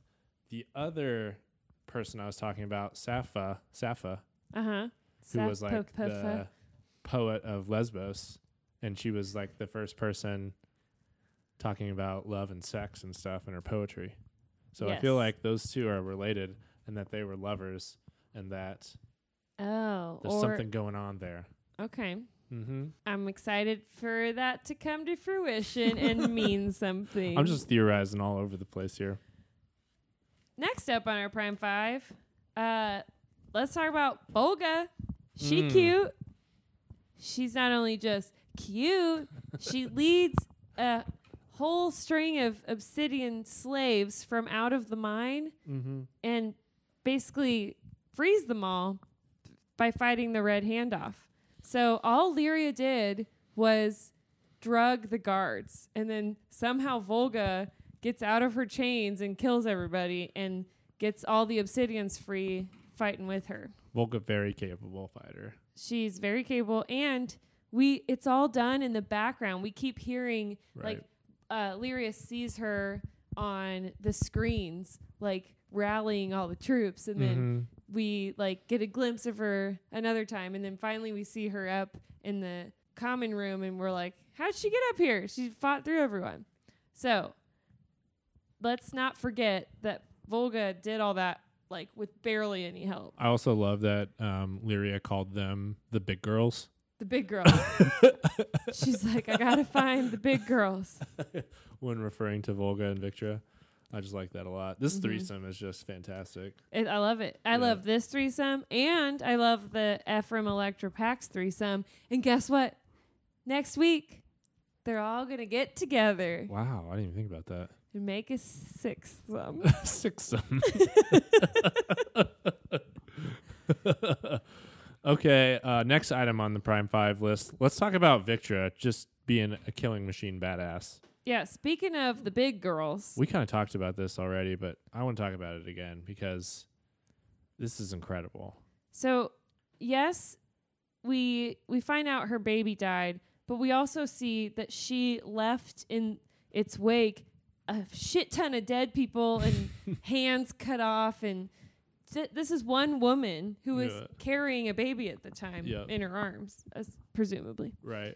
the other person I was talking about, Sappha, Sappha, Uh huh. who was like the poet of Lesbos, and she was like the first person talking about love and sex and stuff in her poetry. So I feel like those two are related, and that they were lovers, and that Oh, there's something going on there. okay. Mm-hmm. I'm excited for that to come to fruition and mean something. I'm just theorizing all over the place here. Next up on our Prime Five. Uh, let's talk about Volga. She Mm. cute. She's not only just cute, she leads a whole string of obsidian slaves from out of the mine Mm-hmm. and basically frees them all by fighting the red handoff. So all Lyria did was drug the guards, and then somehow Volga gets out of her chains and kills everybody and gets all the obsidians free fighting with her. Volga, very capable fighter. She's very capable and we it's all done in the background. We keep hearing Right. like uh Lyria sees her on the screens like rallying all the troops and then Mhm. we like get a glimpse of her another time and then finally we see her up in the common room and we're like how'd she get up here she fought through everyone so let's not forget that volga did all that like with barely any help I also love that um, Lyria called them the big girls. the big girl she's like i gotta find the big girls when referring to Volga and Victra. I just like that a lot. This Mhm. threesome is just fantastic. It, I love it. I Yeah. love this threesome, and I love the Ephraim Electra Pax threesome. And guess what? Next week, they're all gonna get together Wow, I didn't even think about that. And make a sixsome. Sixsome. okay, uh, next item on the Prime Five list. Let's talk about Victra just being a killing machine badass. yeah. Speaking of the big girls, We kind of talked about this already, but I want to talk about it again because this is incredible. So, yes, we we find out her baby died, but we also see that she left in its wake a shit ton of dead people and hands cut off and th- this is one woman who was Yeah. carrying a baby at the time Yep. in her arms, as presumably. Right.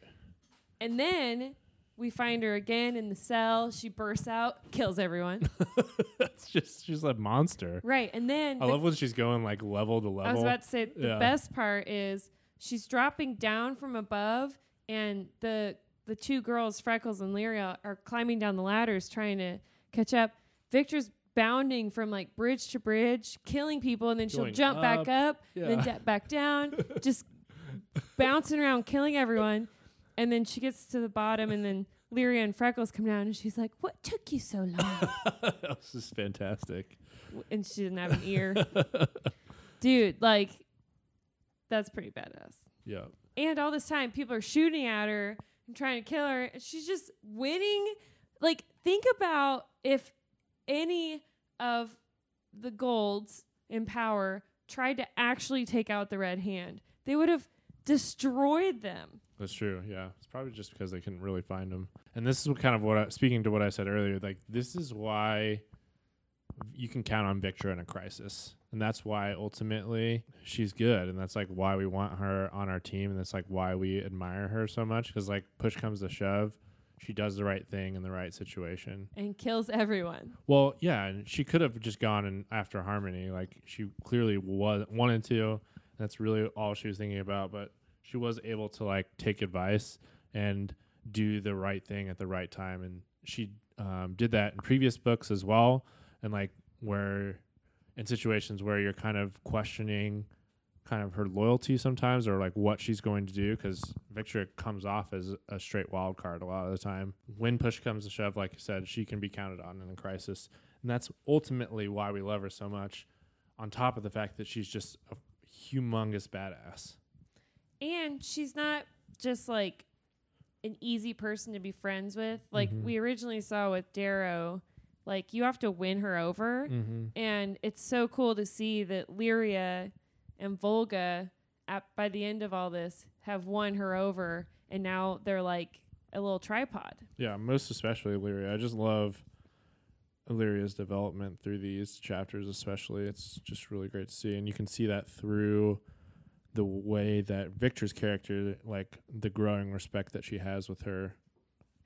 And then we find her again in the cell. She bursts out, kills everyone. That's just she's a monster. right. And then I the love when she's going like level to level. I was about to say the best part is she's dropping down from above, and the the two girls, Freckles and Lyria, are climbing down the ladders trying to catch up. Victra's bounding from like bridge to bridge, killing people, and then she'll Going jump back up. up, Yeah. then back down, just bouncing around, killing everyone. And then she gets to the bottom, and then Lyria and Freckles come down, and she's like, "What took you so long?" that was just fantastic. and she didn't have an ear. Dude, like, that's pretty badass. Yeah. And all this time, people are shooting at her and trying to kill her. She's just winning. Like, think about if any of the golds in power tried to actually take out the red hand, they would have destroyed them. That's true. Yeah, it's probably just because they couldn't really find them. And this is what kind of what I, speaking to what I said earlier. Like this is why you can count on Victra in a crisis, and that's why ultimately she's good, and that's like why we want her on our team, and that's like why we admire her so much. Because like push comes to shove, she does the right thing in the right situation. And kills everyone. Well, yeah, and she could have just gone and after Harmony, like she clearly was wanted to. That's really all she was thinking about, but she was able to like take advice and do the right thing at the right time, and she um, did that in previous books as well, and like where in situations where you're kind of questioning kind of her loyalty sometimes or like what she's going to do because Victra comes off as a straight wild card a lot of the time. When push comes to shove, like you said, she can be counted on in a crisis. And that's ultimately why we love her so much, on top of the fact that she's just a humongous badass. And she's not just like an easy person to be friends with. Like Mhm. we originally saw with Darrow, like you have to win her over. Mm-hmm. And it's so cool to see that Lyria and Volga, at, by the end of all this, have won her over. And now they're like a little tripod. Yeah, most especially Illyria. I just love Illyria's development through these chapters, especially. It's just really great to see, and you can see that through the way that Victra's character, like the growing respect that she has with her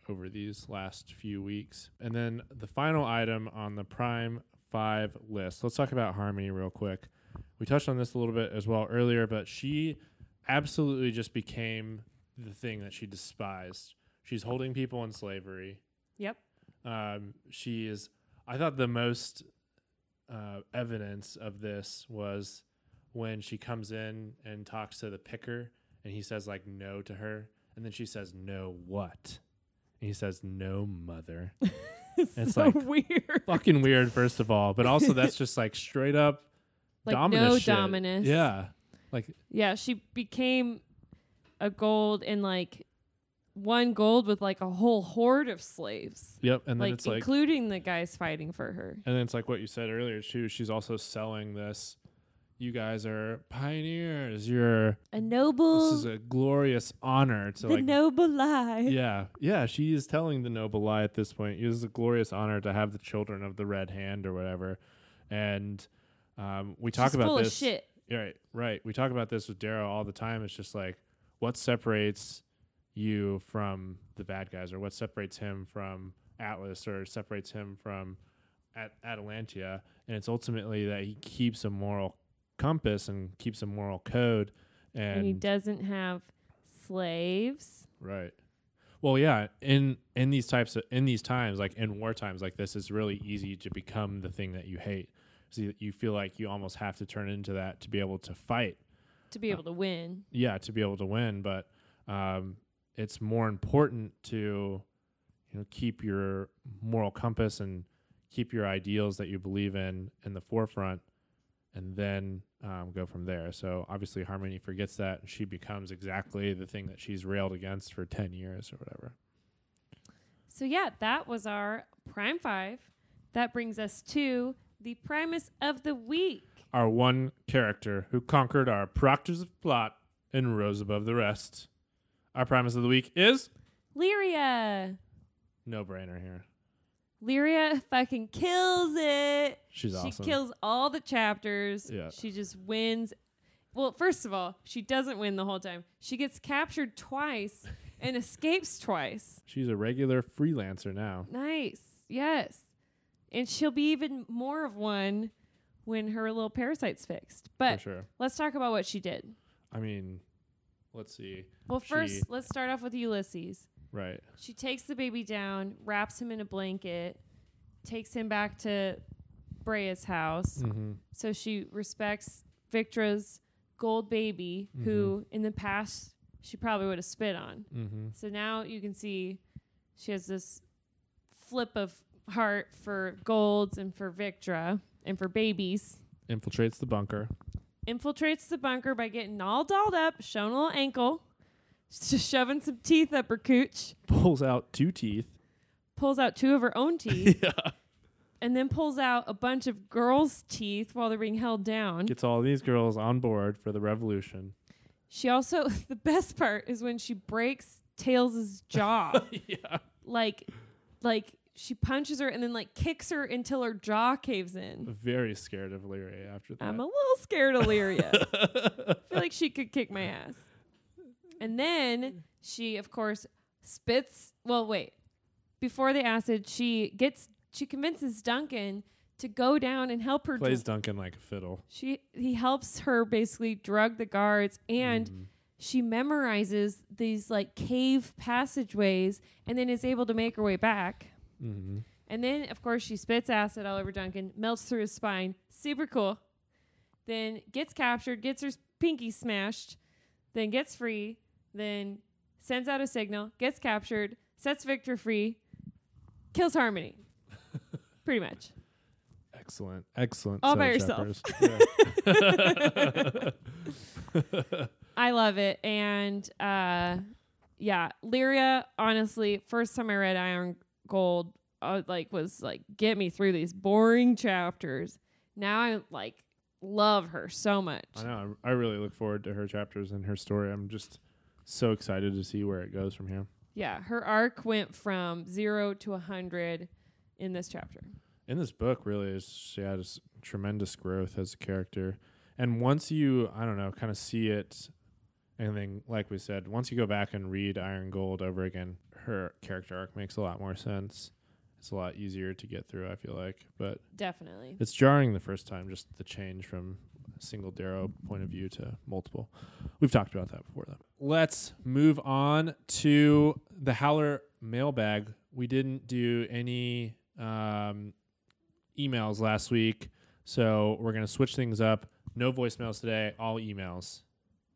over these last few weeks. And then the final item on the Prime Five list. Let's talk about Harmony real quick. We touched on this a little bit as well earlier, but she absolutely just became the thing that she despised. She's holding people in slavery. Yep. Um, she is. I thought the most uh, evidence of this was when she comes in and talks to the picker, and he says like no to her, and then she says no what, and he says no mother. It's so like- weird. Fucking weird, first of all, but also that's just like straight up Like Dominus no shit. Dominus. Yeah, like Yeah, she became a gold and like one gold with like a whole horde of slaves. yep, and then like it's like including the guys fighting for her. And then it's like what you said earlier too. She's also selling this. You guys are pioneers. You're. A noble This is a glorious honor to the like. noble lie. yeah, yeah. She is telling the noble lie at this point. It is a glorious honor to have the children of the Red Hand or whatever. And um, we talk She's about full this. of shit. Right, right. We talk about this with Darrow all the time. It's just like what separates you from the bad guys, or what separates him from Atlas, or separates him from At- Atalantia, and it's ultimately that he keeps a moral compass and keeps a moral code, and, And he doesn't have slaves. right. Well, yeah, in in these types of in these times, like in war times like this, it's really easy to become the thing that you hate. So you, you feel like you almost have to turn into that to be able to fight. To be able to win. Yeah, to be able to win, but um, it's more important to you know keep your moral compass and keep your ideals that you believe in in the forefront, and then um, go from there. So obviously, Harmony forgets that, and she becomes exactly the thing that she's railed against for ten years or whatever. So yeah, that was our Prime Five. That brings us to the Primus of the week. Our one character who conquered our proctors of plot and rose above the rest. Our Primus of the week is Lyria. no brainer here. Lyria fucking kills it. She's she awesome. She kills all the chapters. Yeah. She just wins. Well, first of all, she doesn't win the whole time. She gets captured twice and escapes twice. She's a regular freelancer now. Nice. Yes. And she'll be even more of one when her little parasite's fixed. But sure. let's talk about what she did. I mean, let's see. Well, She- first, let's start off with Ulysses. Right. She takes the baby down, wraps him in a blanket, takes him back to Brea's house. Mm-hmm. So she respects Victra's gold baby, who in the past she probably would have spit on. Mm-hmm. So now you can see she has this flip of heart for golds and for Victra and for babies. Infiltrates the bunker. Infiltrates the bunker by getting all dolled up, showing a little ankle, just shoving some teeth up her cooch, Pulls out two teeth. pulls out two of her own teeth, yeah. and then pulls out a bunch of girls' teeth while they're being held down. Gets all these girls on board for the revolution. She also, the best part is when she breaks Tails' jaw. yeah. like, like she punches her and then like kicks her until her jaw caves in. Very scared of Lyria after that. I'm a little scared of Lyria. I feel like she could kick my ass. And then she, of course, spits. Well, wait. Before the acid, she gets she convinces Duncan to go down and help her. Plays Duncan like a fiddle. she he helps her basically drug the guards and Mhm. she memorizes these like cave passageways and then is able to make her way back. Mhm. And then, of course, she spits acid all over Duncan, melts through his spine. Super cool. Then gets captured, gets her pinky smashed, then gets free, then sends out a signal, gets captured, sets Victra free, kills Harmony. Pretty much. Excellent. Excellent. All by yourself. chapters. Yeah. I love it. And uh, yeah, Lyria, honestly, first time I read Iron Gold, I like was like, get me through these boring chapters. Now I like love her so much. I know. I I really look forward to her chapters and her story. I'm just so excited to see where it goes from here. Yeah, her arc went from zero to a hundred in this chapter. in this book really is she has tremendous growth as a character and once you i don't know kind of see it and then like we said once you go back and read iron gold over again her character arc makes a lot more sense it's a lot easier to get through i feel like but Definitely. it's jarring the first time just the change from single darrow point of view to multiple. We've talked about that before though. Let's move on to the howler mailbag. We didn't do any um, emails last week so we're going to switch things up. No voicemails today all emails.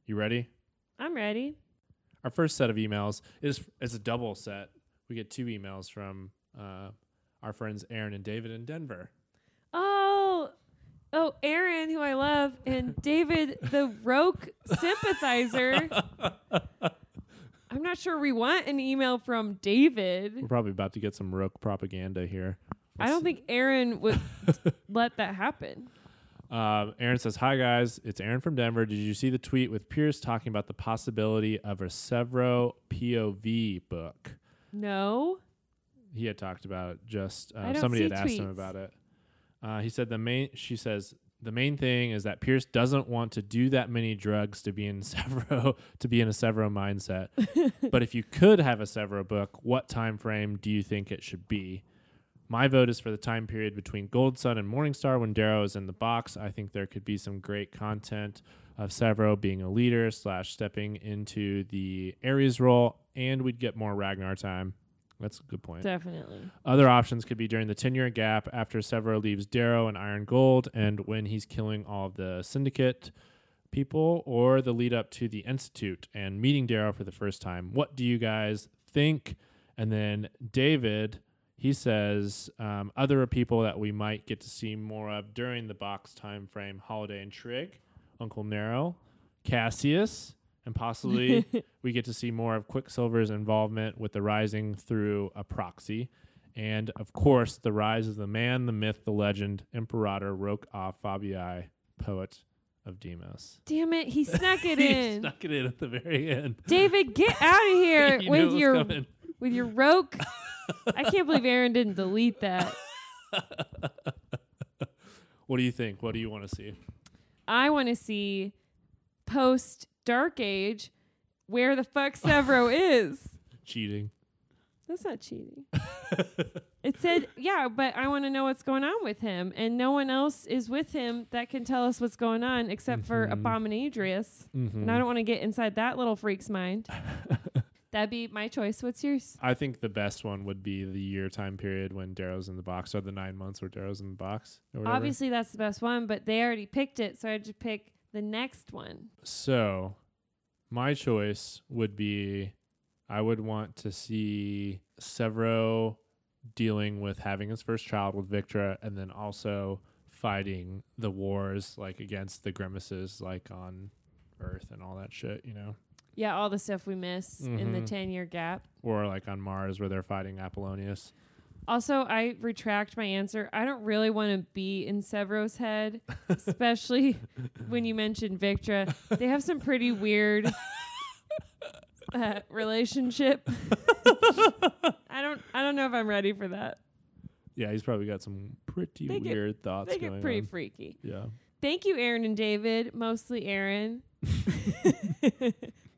You ready? I'm ready. our first set of emails is is a double set. We get two emails from uh, our friends aaron and david in denver oh, Aaron, who I love, and David, the Roque sympathizer. I'm not sure we want an email from David. We're probably about to get some rogue propaganda here. I don't think Aaron would let that happen. Um, Aaron says, "Hi guys, it's Aaron from Denver. Did you see the tweet with Pierce talking about the possibility of a Sevro POV book? No. He had talked about it. Just uh, somebody had asked him about it. Uh, he said the main. She says the main thing is that Pierce doesn't want to do that many drugs to be in Sevro to be in a Sevro mindset. but if you could have a Sevro book, what time frame do you think it should be? My vote is for the time period between Gold Sun and Morningstar when Darrow is in the box. I think there could be some great content of Sevro being a leader slash stepping into the Ares role, and we'd get more Ragnar time. That's a good point. Definitely. Other options could be during the 10 year gap after Sevro leaves Darrow and Iron Gold and when he's killing all of the syndicate people, or the lead up to the Institute and meeting Darrow for the first time. What do you guys think? And then David, he says um, other people that we might get to see more of during the box time frame Holiday and Trig, Uncle Narol, Cassius, and possibly we get to see more of Quicksilver's involvement with the Rising through a proxy. And of course, the rise of the man, the myth, the legend, Imperator Roque au Fabii, poet of Deimos. Damn it, he snuck it in. he snuck it in at the very end. David, get out of here He with your coming. with your Roque. I can't believe Aaron didn't delete that. What do you think? What do you want to see? I want to see post Dark Age where the fuck Sevro is. Cheating. That's not cheating. it said, yeah, but I want to know what's going on with him. And no one else is with him that can tell us what's going on except for Mhm. Abominadrius. Mm-hmm. And I don't want to get inside that little freak's mind. That'd be my choice. What's yours? I think the best one would be the year time period when Darrow's in the box, or the nine months where Darrow's in the box. Obviously, that's the best one, but they already picked it. So I had to pick the next one. So, my choice would be I would want to see Sevro dealing with having his first child with Victra and then also fighting the wars like against the grimaces like on Earth and all that shit, you know. Yeah, all the stuff we miss in the Mhm. 10 year gap. Or like on Mars where they're fighting Apollonius. Also, I retract my answer. I don't really want to be in Sevro's head, especially when you mentioned Victra. They have some pretty weird uh, relationship. I don't. I don't know if I'm ready for that. Yeah, he's probably got some pretty They get- weird thoughts They going get pretty on. freaky. yeah. Thank you, Aaron and David. Mostly Aaron.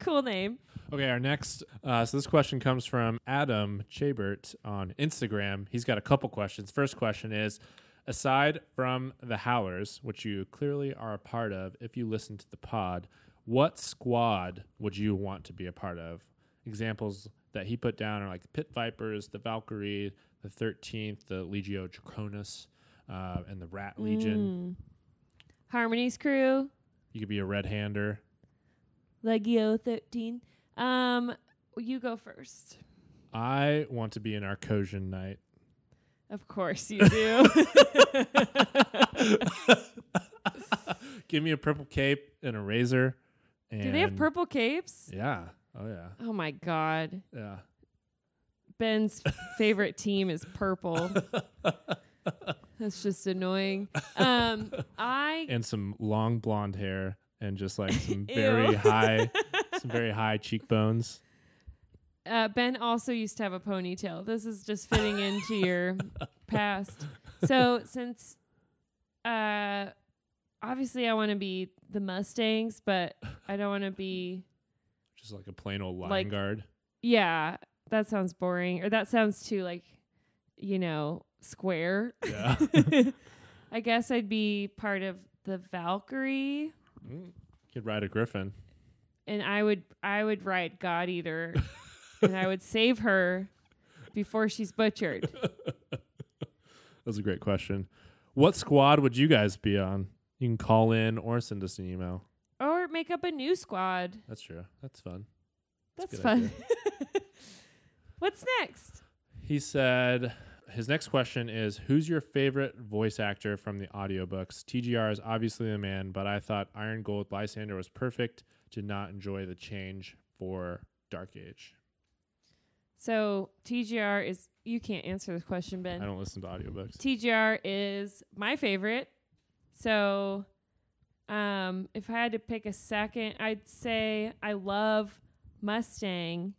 cool name. Okay, our next. Uh, so this question comes from Adam Chabert on Instagram. He's got a couple questions. First question is: Aside from the Howlers, which you clearly are a part of, if you listen to the pod, what squad would you want to be a part of? Examples that he put down are like the Pit Vipers, the Valkyrie, the Thirteenth, the Legio Draconis, uh, and the Rat Legion. Mm. Harmony's crew. You could be a Red Hander. Legio 13. Um, you go first. I want to be an Arcosian Knight. Of course you do. Give me a purple cape and a razor. And do they have purple capes? Yeah. Oh yeah. Oh my god. Yeah. Ben's favorite team is purple. That's just annoying. Um, I And some long blonde hair and just like some very high, some very high cheekbones. uh, Ben also used to have a ponytail. This is just fitting into your past. So since uh, obviously I want to be the Mustangs, but I don't want to be. Just like a plain old line Like- guard. Yeah, that sounds boring, or that sounds too like, you know, square. Yeah. I guess I'd be part of the Valkyrie, Mm. Could ride a griffin. And I would I would ride God Eater, and I would save her before she's butchered. That's a great question. What squad would you guys be on? You can call in or send us an email. Or make up a new squad. That's true. That's fun. That's good fun. What's next? He said his next question is Who's your favorite voice actor from the audiobooks? TGR is obviously the man, but I thought Iron Gold Lysander was perfect. Did not enjoy the change for Dark Age. So TGR is you can't answer this question, Ben. I don't listen to audiobooks. TGR is my favorite. So um if I had to pick a second, I'd say I love Mustang.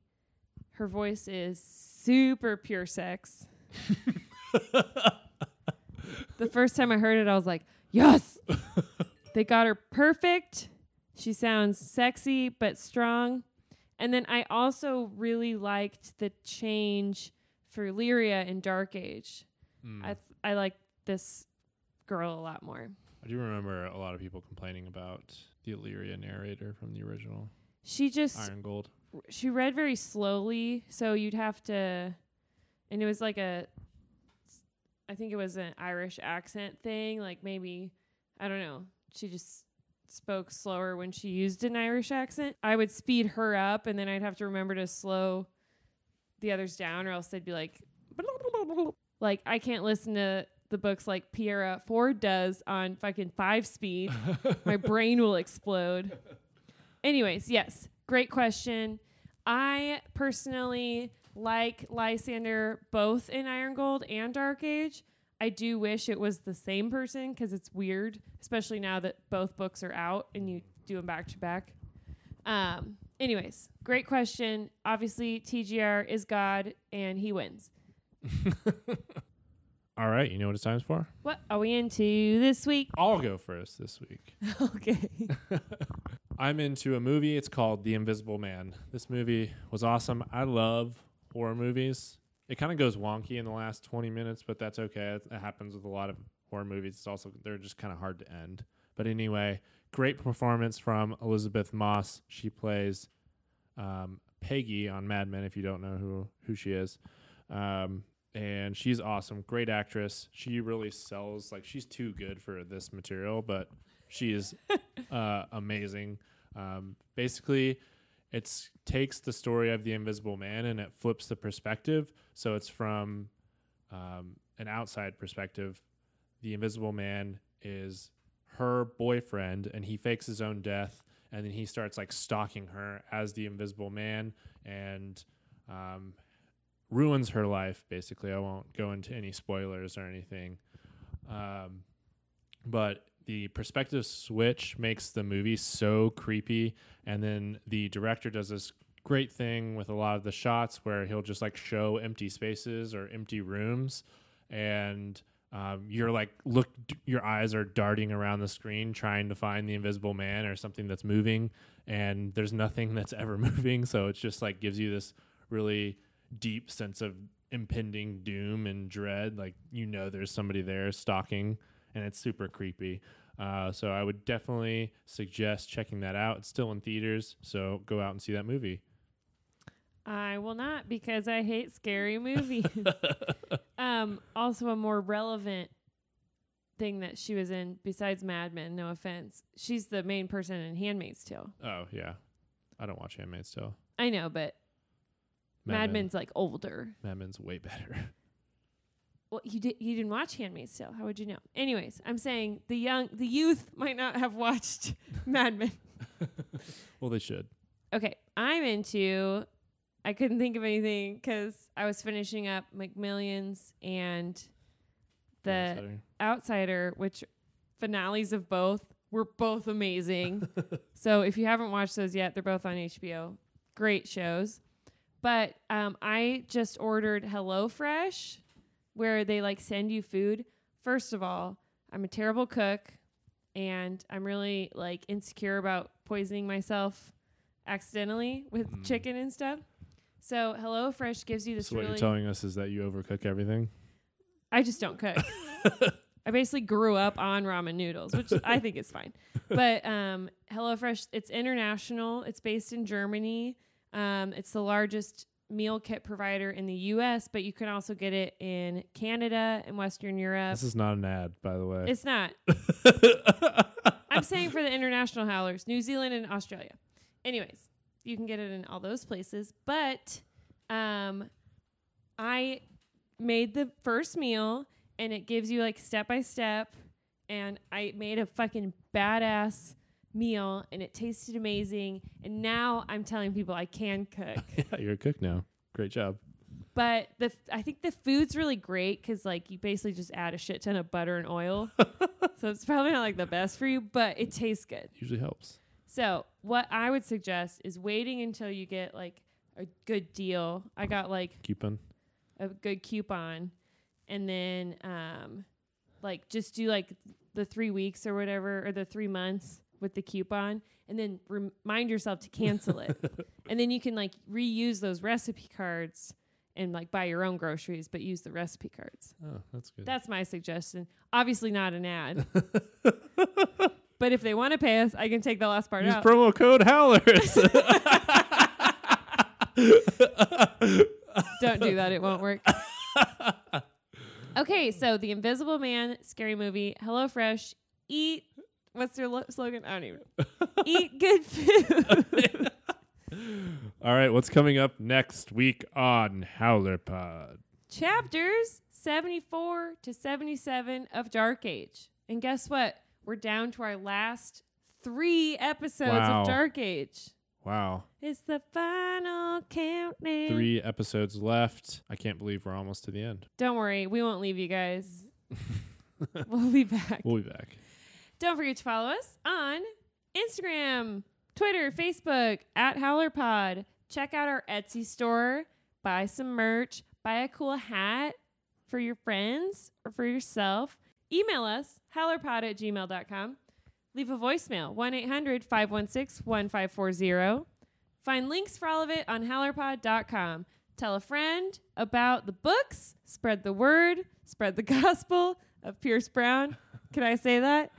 Her voice is super pure sex. the first time I heard it, I was like, yes. they got her perfect. She sounds sexy but strong. And then I also really liked the change for Lyria in Dark Age. Mm. I th- I like this girl a lot more. I do remember a lot of people complaining about the Illyria narrator from the original She just Iron Gold. she read very slowly, so you'd have to, and it was like a, I think it was an Irish accent thing, like maybe, I don't know. She just spoke slower when she used an Irish accent. I would speed her up, and then I'd have to remember to slow the others down, or else they'd be like, like I can't listen to the books like Pierre Ford does on fucking five speed. My brain will explode. Anyways, yes, great question. I personally like Lysander both in Iron Gold and Dark Age. I do wish it was the same person because it's weird, especially now that both books are out and you do them back to back. Um, anyways, great question. Obviously, TGR is God and he wins. All right, you know what it's time for? What are we into this week? I'll go first this week. okay. I'm into a movie. It's called The Invisible Man. This movie was awesome. I love horror movies. It kind of goes wonky in the last 20 minutes, but that's okay. It, it happens with a lot of horror movies. It's also they're just kind of hard to end. But anyway, great performance from Elisabeth Moss. She plays um, Peggy on Mad Men. If you don't know who who she is, um, and she's awesome. Great actress. She really sells. Like she's too good for this material, but she is uh, amazing. Um, basically, it's takes the story of the Invisible Man and it flips the perspective. So it's from um, an outside perspective. The Invisible Man is her boyfriend, and he fakes his own death, and then he starts like stalking her as the Invisible Man, and um, ruins her life. Basically, I won't go into any spoilers or anything. Um, but the perspective switch makes the movie so creepy and then the director does this great thing with a lot of the shots where he'll just like show empty spaces or empty rooms and um, you're like look your eyes are darting around the screen trying to find the invisible man or something that's moving and there's nothing that's ever moving so it's just like gives you this really deep sense of impending doom and dread like you know there's somebody there stalking and it's super creepy. Uh, so I would definitely suggest checking that out. It's still in theaters, so go out and see that movie. I will not because I hate scary movies. um, also, a more relevant thing that she was in besides Mad Men, no offense, she's the main person in Handmaid's Tale. Oh yeah, I don't watch Handmaid's Tale. I know, but Mad, Men- Men's like older. Mad Men's way better. Well, you did you didn't watch Handmaid's Tale. How would you know? Anyways, I'm saying the young the youth might not have watched Mad Men. well, they should. Okay, I'm into. I couldn't think of anything because I was finishing up McMillions and the Outsider. Outsider, which finales of both were both amazing. so if you haven't watched those yet, they're both on HBO. Great shows. But um, I just ordered HelloFresh, where they like send you food. First of all, I'm a terrible cook, and I'm really like insecure about poisoning myself accidentally with Mm. chicken and stuff. So HelloFresh gives you this So what really. you're telling us is that you overcook everything. I just don't cook. I basically grew up on ramen noodles, which I think is fine. But um, HelloFresh, it's international. It's based in Germany. Um, it's the largest meal kit provider in the U.S., but you can also get it in Canada and Western Europe. This is not an ad, by the way. It's not. I'm saying for the international howlers, New Zealand and Australia. Anyways, you can get it in all those places. But um, I made the first meal and it gives you like step by step. And I made a fucking badass meal and it tasted amazing. And now I'm telling people I can cook. yeah, you're a cook now. Great job. But the f- I think the food's really great because like you basically just add a shit ton of butter and oil, so it's probably not like the best for you, but it tastes good. Usually helps. So what I would suggest is waiting until you get like a good deal. I got like Coupon. a good coupon, and then um, like just do like the three weeks or whatever, or the three months with the coupon, and then remind yourself to cancel it, and then you can like reuse those recipe cards and like buy your own groceries, but use the recipe cards. Oh, that's good. That's my suggestion. Obviously, not an ad. but if they want to pay us, I can take the last part Use out. promo code Howlers. Don't do that; it won't work. okay, so the Invisible Man, scary movie, HelloFresh, eat. What's their lo- slogan? I don't even. eat good food. All right, what's coming up next week on Howler Pod? Chapters seventy-four to seventy-seven of Dark Age, and guess what? We're down to our last three episodes Wow. of Dark Age. Wow. It's the final countdown. Three episodes left. I can't believe we're almost to the end. Don't worry, we won't leave you guys. we'll be back. We'll be back. Don't forget to follow us on Instagram, Twitter, Facebook at HowlerPod. Check out our Etsy store. Buy some merch. Buy a cool hat for your friends or for yourself. Email us, howlerpod at gmail.com. Leave a voicemail, 1 800 516 1540. Find links for all of it on howlerpod.com. Tell a friend about the books, spread the word, spread the gospel of Pierce Brown. Can I say that?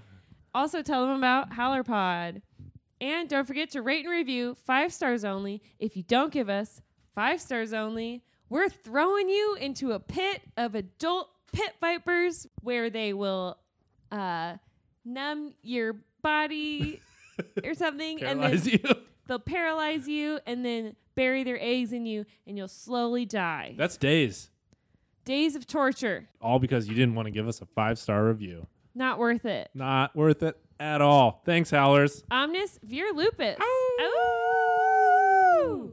Also, tell them about HowlerPod. And don't forget to rate and review five stars only. If you don't give us five stars only, we're throwing you into a pit of adult pit vipers where they will uh, numb your body or something, and then you. they'll paralyze you, and then bury their eggs in you, and you'll slowly die. That's days. Days of torture, All because you didn't want to give us a five star review. Not worth it. Not worth it at all. Thanks, Howlers. Omnis vir lupus. Ow. Ow.